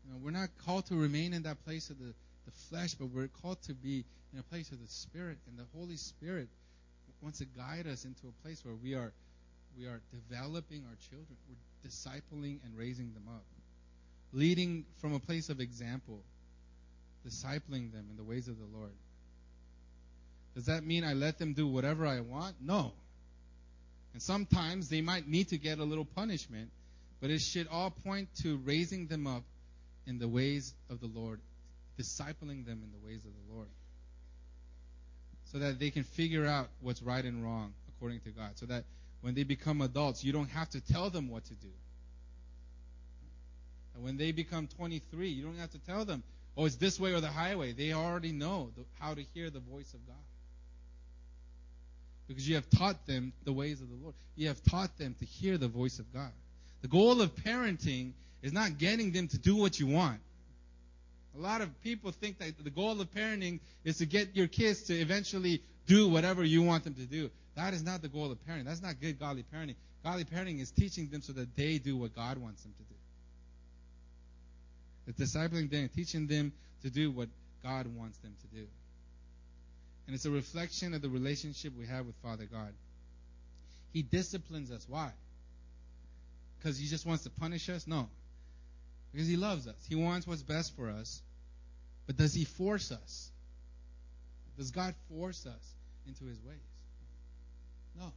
You know, we're not called to remain in that place of the, the flesh, but we're called to be in a place of the Spirit, and the Holy Spirit wants to guide us into a place where we are we are developing our children. We're discipling and raising them up. Leading from a place of example. Discipling them in the ways of the Lord. Does that mean I let them do whatever I want? No. And sometimes they might need to get a little punishment, but it should all point to raising them up in the ways of the Lord, discipling them in the ways of the Lord. So that they can figure out what's right and wrong according to God. So that when they become adults, you don't have to tell them what to do. And when they become 23, you don't have to tell them, oh, it's this way or the highway. They already know the, how to hear the voice of God. Because you have taught them the ways of the Lord. You have taught them to hear the voice of God. The goal of parenting is not getting them to do what you want. A lot of people think that the goal of parenting is to get your kids to eventually do whatever you want them to do. That is not the goal of parenting. That's not good godly parenting. Godly parenting is teaching them so that they do what God wants them to do. It's discipling them, teaching them to do what God wants them to do. And it's a reflection of the relationship we have with Father God. He disciplines us. Why? Because he just wants to punish us? No. Because he loves us. He wants what's best for us. But does he force us? Does God force us into his ways? No.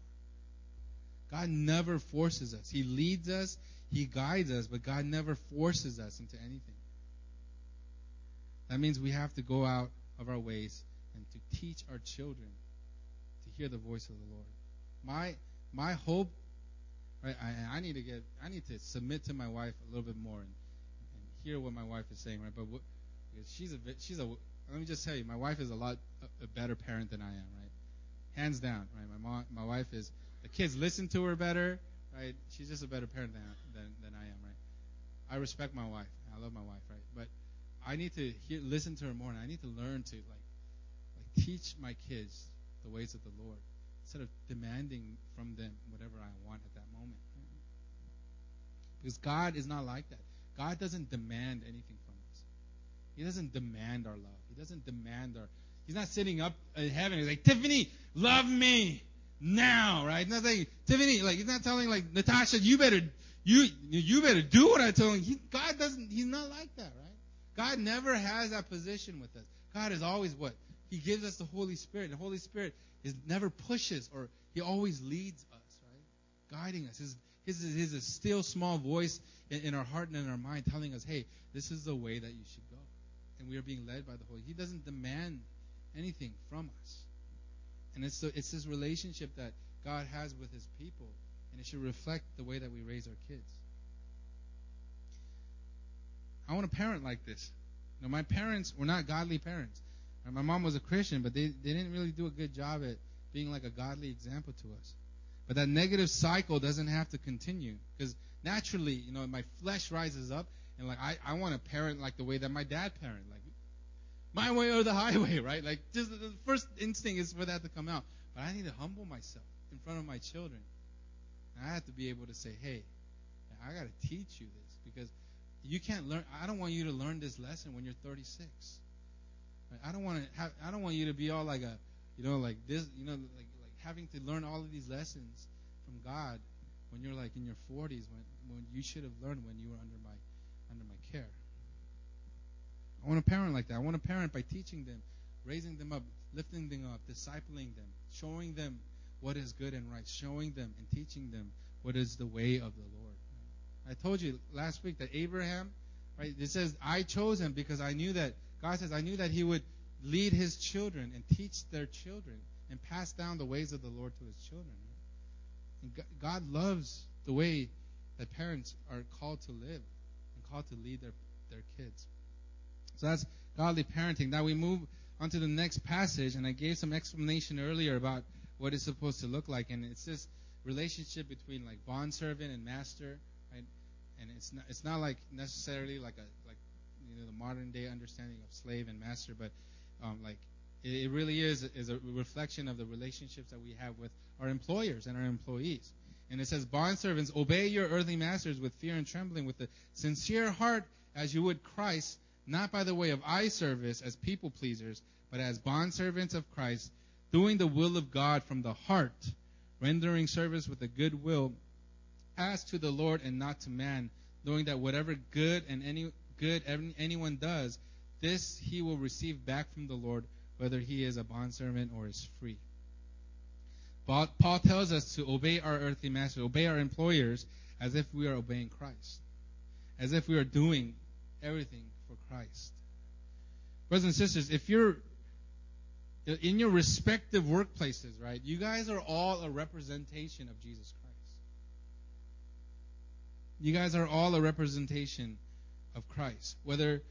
God never forces us. He leads us, He guides us, but God never forces us into anything. That means we have to go out of our ways and to teach our children to hear the voice of the Lord. My my hope, right? I, I need to get, I need to submit to my wife a little bit more and, and hear what my wife is saying, right? But what, she's a bit, she's a let me just tell you, my wife is a lot a, a better parent than I am, right? hands down, right? My mom, my wife is. The kids listen to her better, right? She's just a better parent than than, than I am, right? I respect my wife. I love my wife, right? But I need to hear, listen to her more, and I need to learn to like, like teach my kids the ways of the Lord instead of demanding from them whatever I want at that moment. Because God is not like that. God doesn't demand anything from us. He doesn't demand our love. He doesn't demand our He's not sitting up in heaven. He's like, Tiffany, love me now, right? Not saying, Tiffany, like, he's not telling, like, Natasha, you better, you, you better do what I tell him. He, God doesn't, he's not like that, right? God never has that position with us. God is always what? He gives us the Holy Spirit. The Holy Spirit is never pushes or he always leads us, right? Guiding us. His, his, his, his still small voice in, in our heart and in our mind telling us, hey, this is the way that you should go. And we are being led by the Holy. He doesn't demand anything from us. And it's, the, it's this relationship that God has with his people, and it should reflect the way that we raise our kids. I want a parent like this. You know, my parents were not godly parents. My mom was a Christian, but they, they didn't really do a good job at being like a godly example to us. But that negative cycle doesn't have to continue because naturally, you know, my flesh rises up and like I, I want to parent like the way that my dad parented, like my way or the highway, right? Like just the first instinct is for that to come out. But I need to humble myself in front of my children. And I have to be able to say, hey, I got to teach you this because you can't learn. I don't want you to learn this lesson when you're 36. Right? I don't want to have. I don't want you to be all like a, you know, like this, you know, like like having to learn all of these lessons from God when you're like in your 40s when when you should have learned when you were under my under my care. I want a parent like that. I want a parent by teaching them, raising them up, lifting them up, discipling them, showing them what is good and right, showing them and teaching them what is the way of the Lord. I told you last week that Abraham, right? It says I chose him because I knew that God says I knew that he would lead his children and teach their children and pass down the ways of the Lord to his children. And God loves the way that parents are called to live and called to lead their their kids. So that's godly parenting. Now we move on to the next passage, and I gave some explanation earlier about what it's supposed to look like, and it's this relationship between like bondservant and master? And it's not it's not like necessarily like a like you know the modern day understanding of slave and master, but um, like it, it really is is a reflection of the relationships that we have with our employers and our employees. And it says, Bondservants, obey your earthly masters with fear and trembling, with a sincere heart, as you would Christ, not by the way of eye service as people pleasers, but as bondservants of Christ, doing the will of God from the heart, rendering service with a good will, as to the Lord and not to man, knowing that whatever good and any good anyone does, this he will receive back from the Lord, whether he is a bondservant or is free. But Paul tells us to obey our earthly masters, obey our employers, as if we are obeying Christ, as if we are doing everything for Christ. Brothers and sisters, if you're in your respective workplaces, right, you guys are all a representation of Jesus Christ. You guys are all a representation of Christ. Whether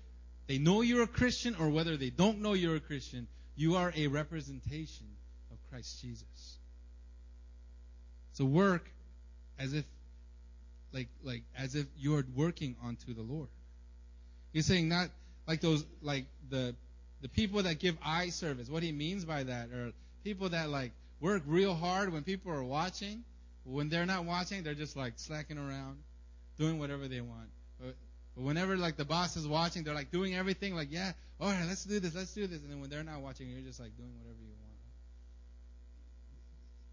they know you're a Christian or whether they don't know you're a Christian, you are a representation of Christ Jesus. So work as if like like as if you're working unto the Lord. He's saying not like those like the the people that give eye service. What he means by that are people that like work real hard when people are watching. When they're not watching, they're just like slacking around, doing whatever they want. But, but whenever like the boss is watching, they're like doing everything like, yeah, all right, let's do this, let's do this. And then when they're not watching, you're just like doing whatever you want.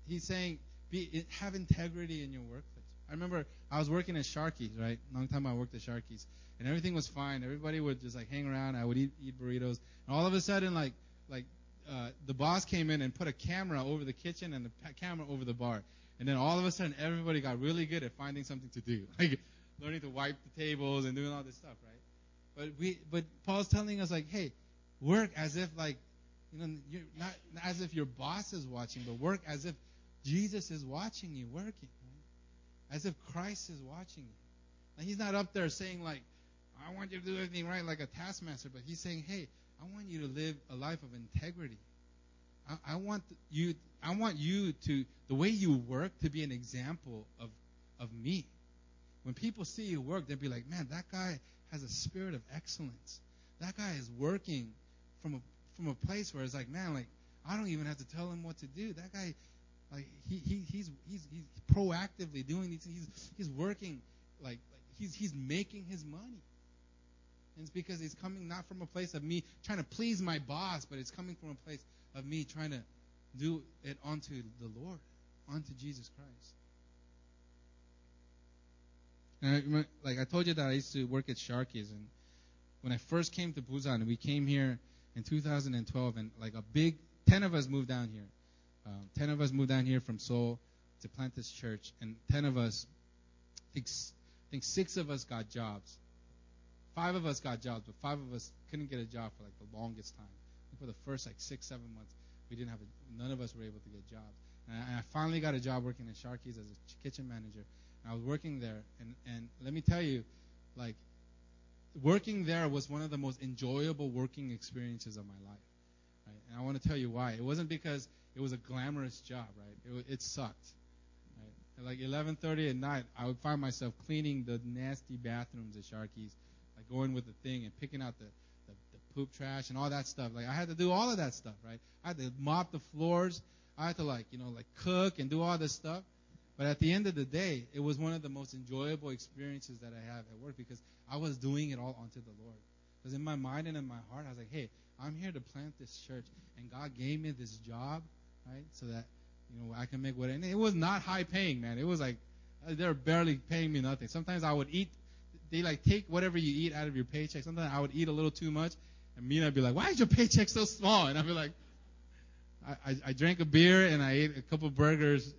He's saying, be have integrity in your workplace. I remember I was working at Sharky's, right? Long time I worked at Sharky's, and everything was fine. Everybody would just like hang around. I would eat eat burritos, and all of a sudden, like like uh, the boss came in and put a camera over the kitchen and the camera over the bar, and then all of a sudden, everybody got really good at finding something to do, like learning to wipe the tables and doing all this stuff, right? But we, but Paul's telling us like, hey, work as if like, you know, you're not, as if your boss is watching, but work as if Jesus is watching you working, right? as if Christ is watching you. He's not up there saying like, I want you to do everything right like a taskmaster, but he's saying, hey, I want you to live a life of integrity. I, I want you, I want you to, the way you work to be an example of, of me. When people see you work, they'll be like, man, that guy has a spirit of excellence. That guy is working from a, from a place where it's like, man, like, I don't even have to tell him what to do. That guy, like, he, he, he's, he's, he's proactively doing these things. He's, he's working, like, like he's, he's making his money. And it's because he's coming not from a place of me trying to please my boss, but it's coming from a place of me trying to do it onto the Lord, onto Jesus Christ. And I, like I told you that I used to work at Sharky's, and when I first came to Busan, we came here in 2012, and like a big ten of us moved down here. Um, ten of us moved down here from Seoul to plant this church, and ten of us, I think, I think six of us got jobs. Five of us got jobs, but five of us couldn't get a job for like the longest time. For the first like six, seven months, we didn't have a, none of us were able to get jobs. And I, and I finally got a job working at Sharky's as a kitchen manager. I was working there, and and let me tell you, like, working there was one of the most enjoyable working experiences of my life. Right? And I want to tell you why. It wasn't because it was a glamorous job, right? It, it sucked. Right? At like 11:30 at night, I would find myself cleaning the nasty bathrooms at Sharky's, like going with the thing and picking out the, the, the poop trash and all that stuff. Like I had to do all of that stuff, right? I had to mop the floors. I had to like, you know, like cook and do all this stuff. But at the end of the day, it was one of the most enjoyable experiences that I have at work because I was doing it all unto the Lord. Because in my mind and in my heart, I was like, hey, I'm here to plant this church, and God gave me this job, right, so that you know I can make what. And it was not high paying, man. It was like uh, they were barely paying me nothing. Sometimes I would eat. They like take whatever you eat out of your paycheck. Sometimes I would eat a little too much, and me and I'd be like, "Why is your paycheck so small?" And I'd be like, I, I, I drank a beer and I ate a couple burgers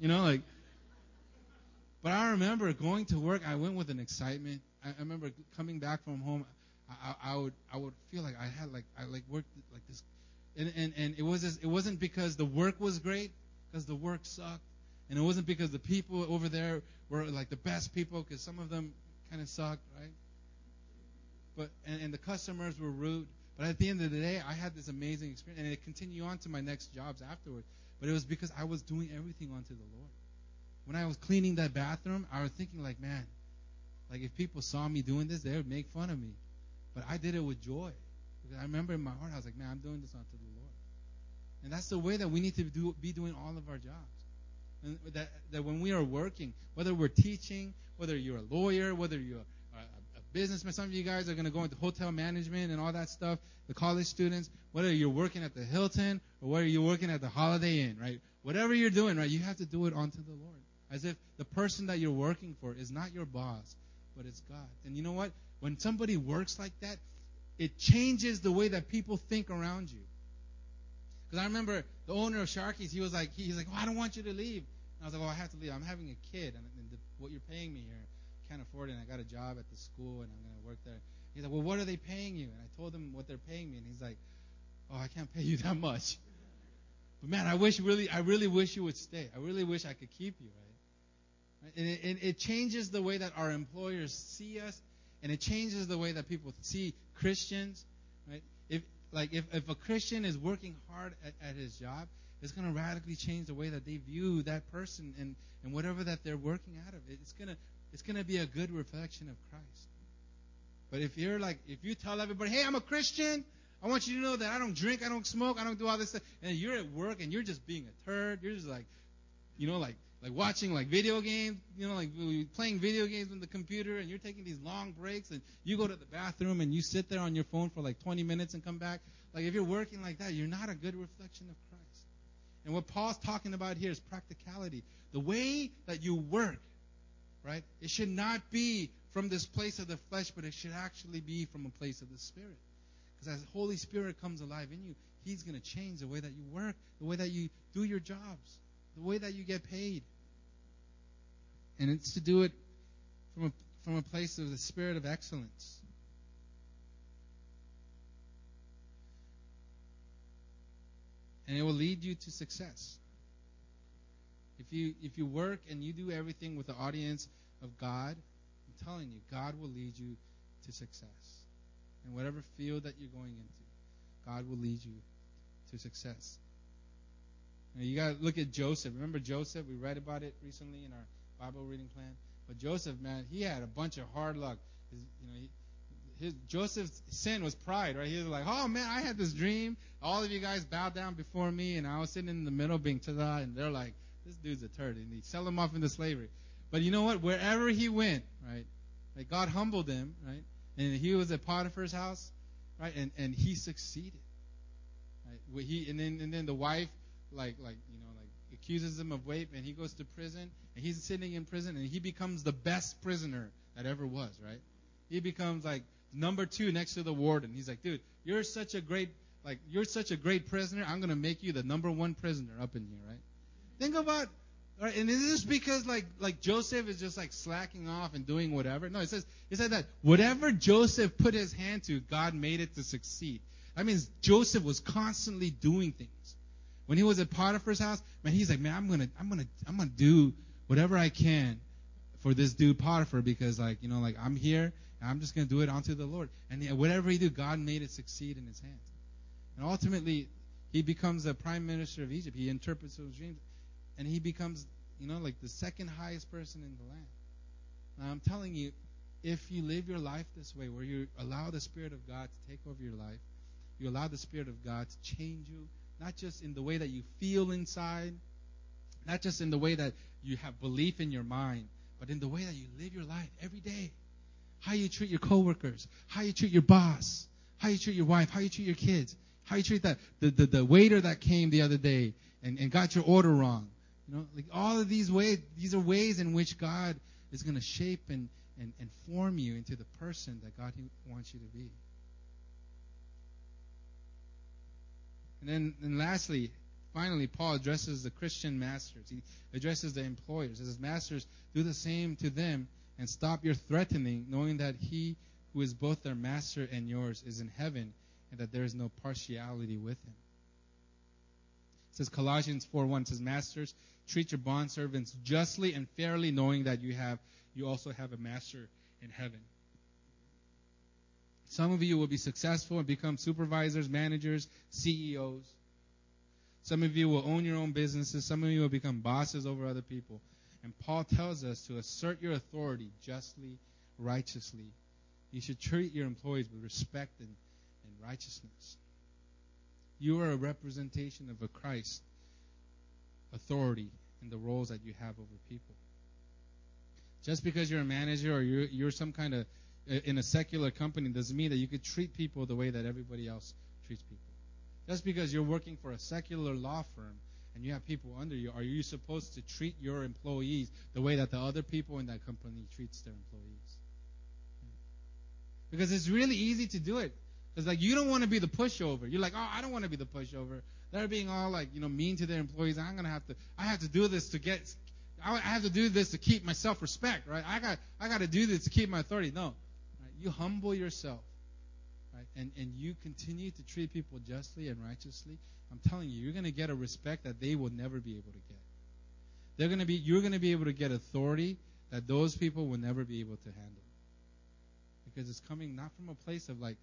you know, like. But I remember going to work. I went with an excitement. I, I remember coming back from home. I, I, I would I would feel like I had like I like worked like this, and and and it was just, it wasn't because the work was great, because the work sucked, and it wasn't because the people over there were like the best people, because some of them kind of sucked, right? But and, and the customers were rude. But at the end of the day, I had this amazing experience, and it continued on to my next jobs afterwards. But it was because I was doing everything unto the Lord. When I was cleaning that bathroom, I was thinking like, man, like if people saw me doing this, they would make fun of me. But I did it with joy. Because I remember in my heart, I was like, man, I'm doing this unto the Lord. And that's the way that we need to do, be doing all of our jobs. And that, that when we are working, whether we're teaching, whether you're a lawyer, whether you're businessman, some of you guys are going to go into hotel management and all that stuff, the college students, whether you're working at the Hilton or whether you're working at the Holiday Inn, right? Whatever you're doing, right, you have to do it unto the Lord. As if the person that you're working for is not your boss, but it's God. And you know what? When somebody works like that, it changes the way that people think around you. Because I remember the owner of Sharky's, he was like, he's like, oh, I don't want you to leave. And I was like, oh, I have to leave. I'm having a kid, and, and the, what you're paying me here, can't afford it. And I got a job at the school, and I'm going to work there. He's like, well, what are they paying you? And I told him what they're paying me, and he's like, oh, I can't pay you that much. But man, I wish really, I really wish you would stay. I really wish I could keep you, right? And it, it, it changes the way that our employers see us, and it changes the way that people see Christians, right? If like if, if a Christian is working hard at, at his job, it's going to radically change the way that they view that person and, and whatever that they're working out of. It's gonna it's gonna be a good reflection of Christ. But if you're like if you tell everybody, hey, I'm a Christian, I want you to know that I don't drink, I don't smoke, I don't do all this stuff. And you're at work and you're just being a turd. You're just like, you know, like like watching like video games, you know, like playing video games on the computer, and you're taking these long breaks, and you go to the bathroom and you sit there on your phone for like 20 minutes and come back. Like if you're working like that, you're not a good reflection of Christ. And what Paul's talking about here is practicality. The way that you work, right? It should not be from this place of the flesh, but it should actually be from a place of the spirit. Because as the Holy Spirit comes alive in you, He's going to change the way that you work, the way that you do your jobs, the way that you get paid. And it's to do it from a, from a place of the spirit of excellence. And it will lead you to success. If you if you work and you do everything with the audience of God, I'm telling you, God will lead you to success in whatever field that you're going into. God will lead you to success. Now you got to look at Joseph. Remember Joseph? We read about it recently in our Bible reading plan. But Joseph, man, he had a bunch of hard luck. His, you know, he, his Joseph's sin was pride, right? He was like, "Oh man, I had this dream. All of you guys bowed down before me, and I was sitting in the middle being tada." And they're like, "This dude's a turd," and he sell him off into slavery. But you know what? Wherever he went, right, like God humbled him, right, and he was at Potiphar's house, right? And and he succeeded, right? He and then and then the wife, like like you know like accuses him of rape, and he goes to prison, and he's sitting in prison, and he becomes the best prisoner that ever was, right? He becomes like number two next to the warden. He's like, dude, you're such a great like you're such a great prisoner. I'm gonna make you the number one prisoner up in here, right? Think about Right? And is this because like like Joseph is just like slacking off and doing whatever? No, it says it said that whatever Joseph put his hand to, God made it to succeed. That means Joseph was constantly doing things. When he was at Potiphar's house, man, he's like, man, I'm gonna, I'm gonna, I'm gonna do whatever I can for this dude Potiphar because, like, you know, like I'm here, and I'm just gonna do it unto the Lord. And whatever he did, God made it succeed in his hands. And ultimately, he becomes the prime minister of Egypt. He interprets those dreams, and he becomes, you know, like the second highest person in the land. Now, I'm telling you, if you live your life this way, where you allow the Spirit of God to take over your life, you allow the Spirit of God to change you, not just in the way that you feel inside, not just in the way that you have belief in your mind, but in the way that you live your life every day. How you treat your coworkers, how you treat your boss, how you treat your wife, how you treat your kids, how you treat that the, the, the waiter that came the other day and, and got your order wrong. You know, like all of these ways, these are ways in which God is going to shape and, and, and form you into the person that God wants you to be. And then, and lastly, finally, Paul addresses the Christian masters. He addresses the employers. He says, Masters, do the same to them and stop your threatening, knowing that he who is both their master and yours is in heaven and that there is no partiality with him. Says Colossians 4:1 says, Masters, treat your bondservants justly and fairly, knowing that you have you also have a master in heaven. Some of you will be successful and become supervisors, managers, CEOs. Some of you will own your own businesses. Some of you will become bosses over other people. And Paul tells us to assert your authority justly, righteously. You should treat your employees with respect and, and righteousness. You are a representation of a Christ authority in the roles that you have over people. Just because you're a manager or you're, you're some kind of uh, in a secular company doesn't mean that you could treat people the way that everybody else treats people. Just because you're working for a secular law firm and you have people under you, are you supposed to treat your employees the way that the other people in that company treats their employees? Because it's really easy to do it. It's like you don't want to be the pushover. You're like, oh, I don't want to be the pushover. They're being all like, you know, mean to their employees. I'm gonna have to. I have to do this to get I have to do this to keep my self-respect, right? I got I got to do this to keep my authority. No, right? you humble yourself, right? And and you continue to treat people justly and righteously. I'm telling you, you're to get a respect that they will never be able to get. They're to be you're to be able to get authority that those people will never be able to handle. Because it's coming not from a place of like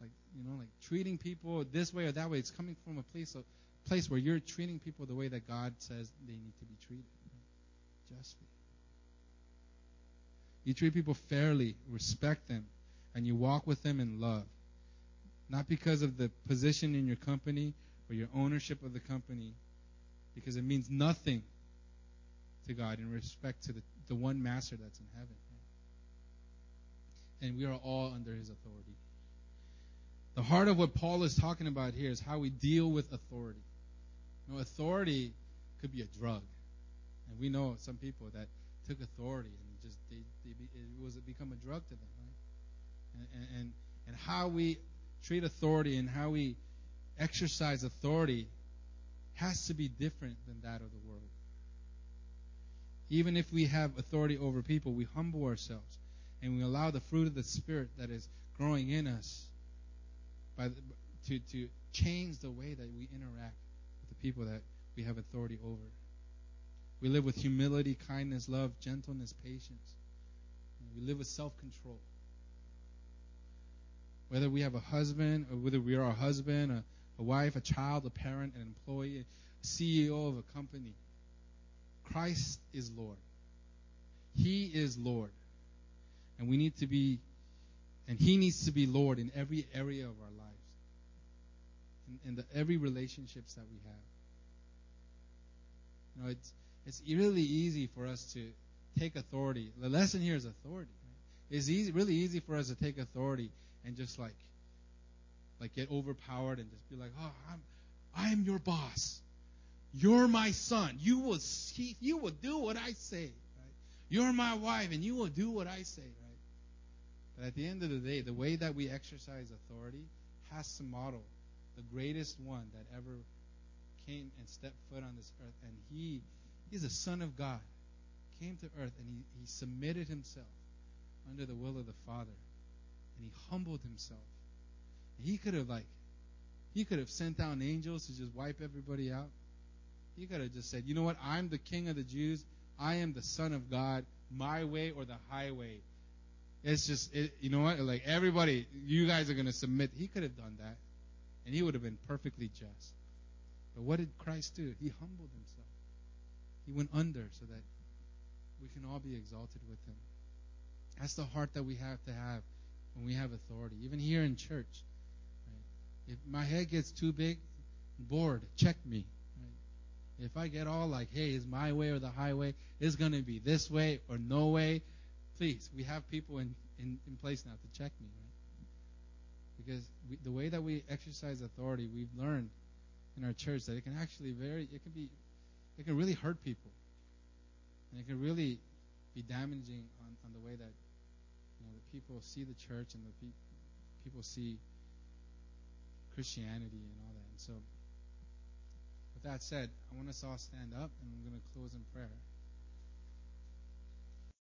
like you know like treating people this way or that way. It's coming from a place of place where you're treating people the way that God says they need to be treated justly. You treat people fairly, respect them, and you walk with them in love. Not because of the position in your company or your ownership of the company, because it means nothing to God in respect to the, the one master that's in heaven. And we are all under his authority. The heart of what Paul is talking about here is how we deal with authority. You know, authority could be a drug. And we know some people that took authority and just they, they it was it become a drug to them, right? And, and and how we treat authority and how we exercise authority has to be different than that of the world. Even if we have authority over people, we humble ourselves and we allow the fruit of the Spirit that is growing in us by the, to to change the way that we interact with the people that we have authority over. We live with humility, kindness, love, gentleness, patience. We live with self control. Whether we have a husband, or whether we are a husband, a, a wife, a child, a parent, an employee, a CEO of a company, Christ is Lord. He is Lord. And we need to be, and He needs to be Lord in every area of our in, in the, every relationships that we have. You know, it's it's really easy for us to take authority. The lesson here is authority. Right? It's easy, really easy for us to take authority and just like, like get overpowered and just be like, oh, I'm, I'm your boss. You're my son. You will, see, you will do what I say. Right? You're my wife, and you will do what I say. Right? But at the end of the day, the way that we exercise authority has to model the greatest one that ever came and stepped foot on this earth, and he He's a Son of God. Came to earth and he, he submitted himself under the will of the Father. And he humbled himself. He could have like He could have sent down angels to just wipe everybody out. He could have just said, you know what? I'm the king of the Jews. I am the son of God. My way or the highway. It's just, it, you know what? Like everybody, you guys are going to submit. He could have done that. And he would have been perfectly just. But what did Christ do? He humbled himself. He went under so that we can all be exalted with him. That's the heart that we have to have when we have authority. Even here in church. Right? If my head gets too big, board, check me. If I get all like, hey, is my way or the highway? It's going to be this way or no way. Please, we have people in, in, in place now to check me. Because we, the way that we exercise authority, we've learned in our church that it can actually very, it can be, it can really hurt people. And it can really be damaging on, on the way that you know, the people see the church and the pe- people see Christianity and all that. And so, with that said, I want us all stand up and I'm going to close in prayer.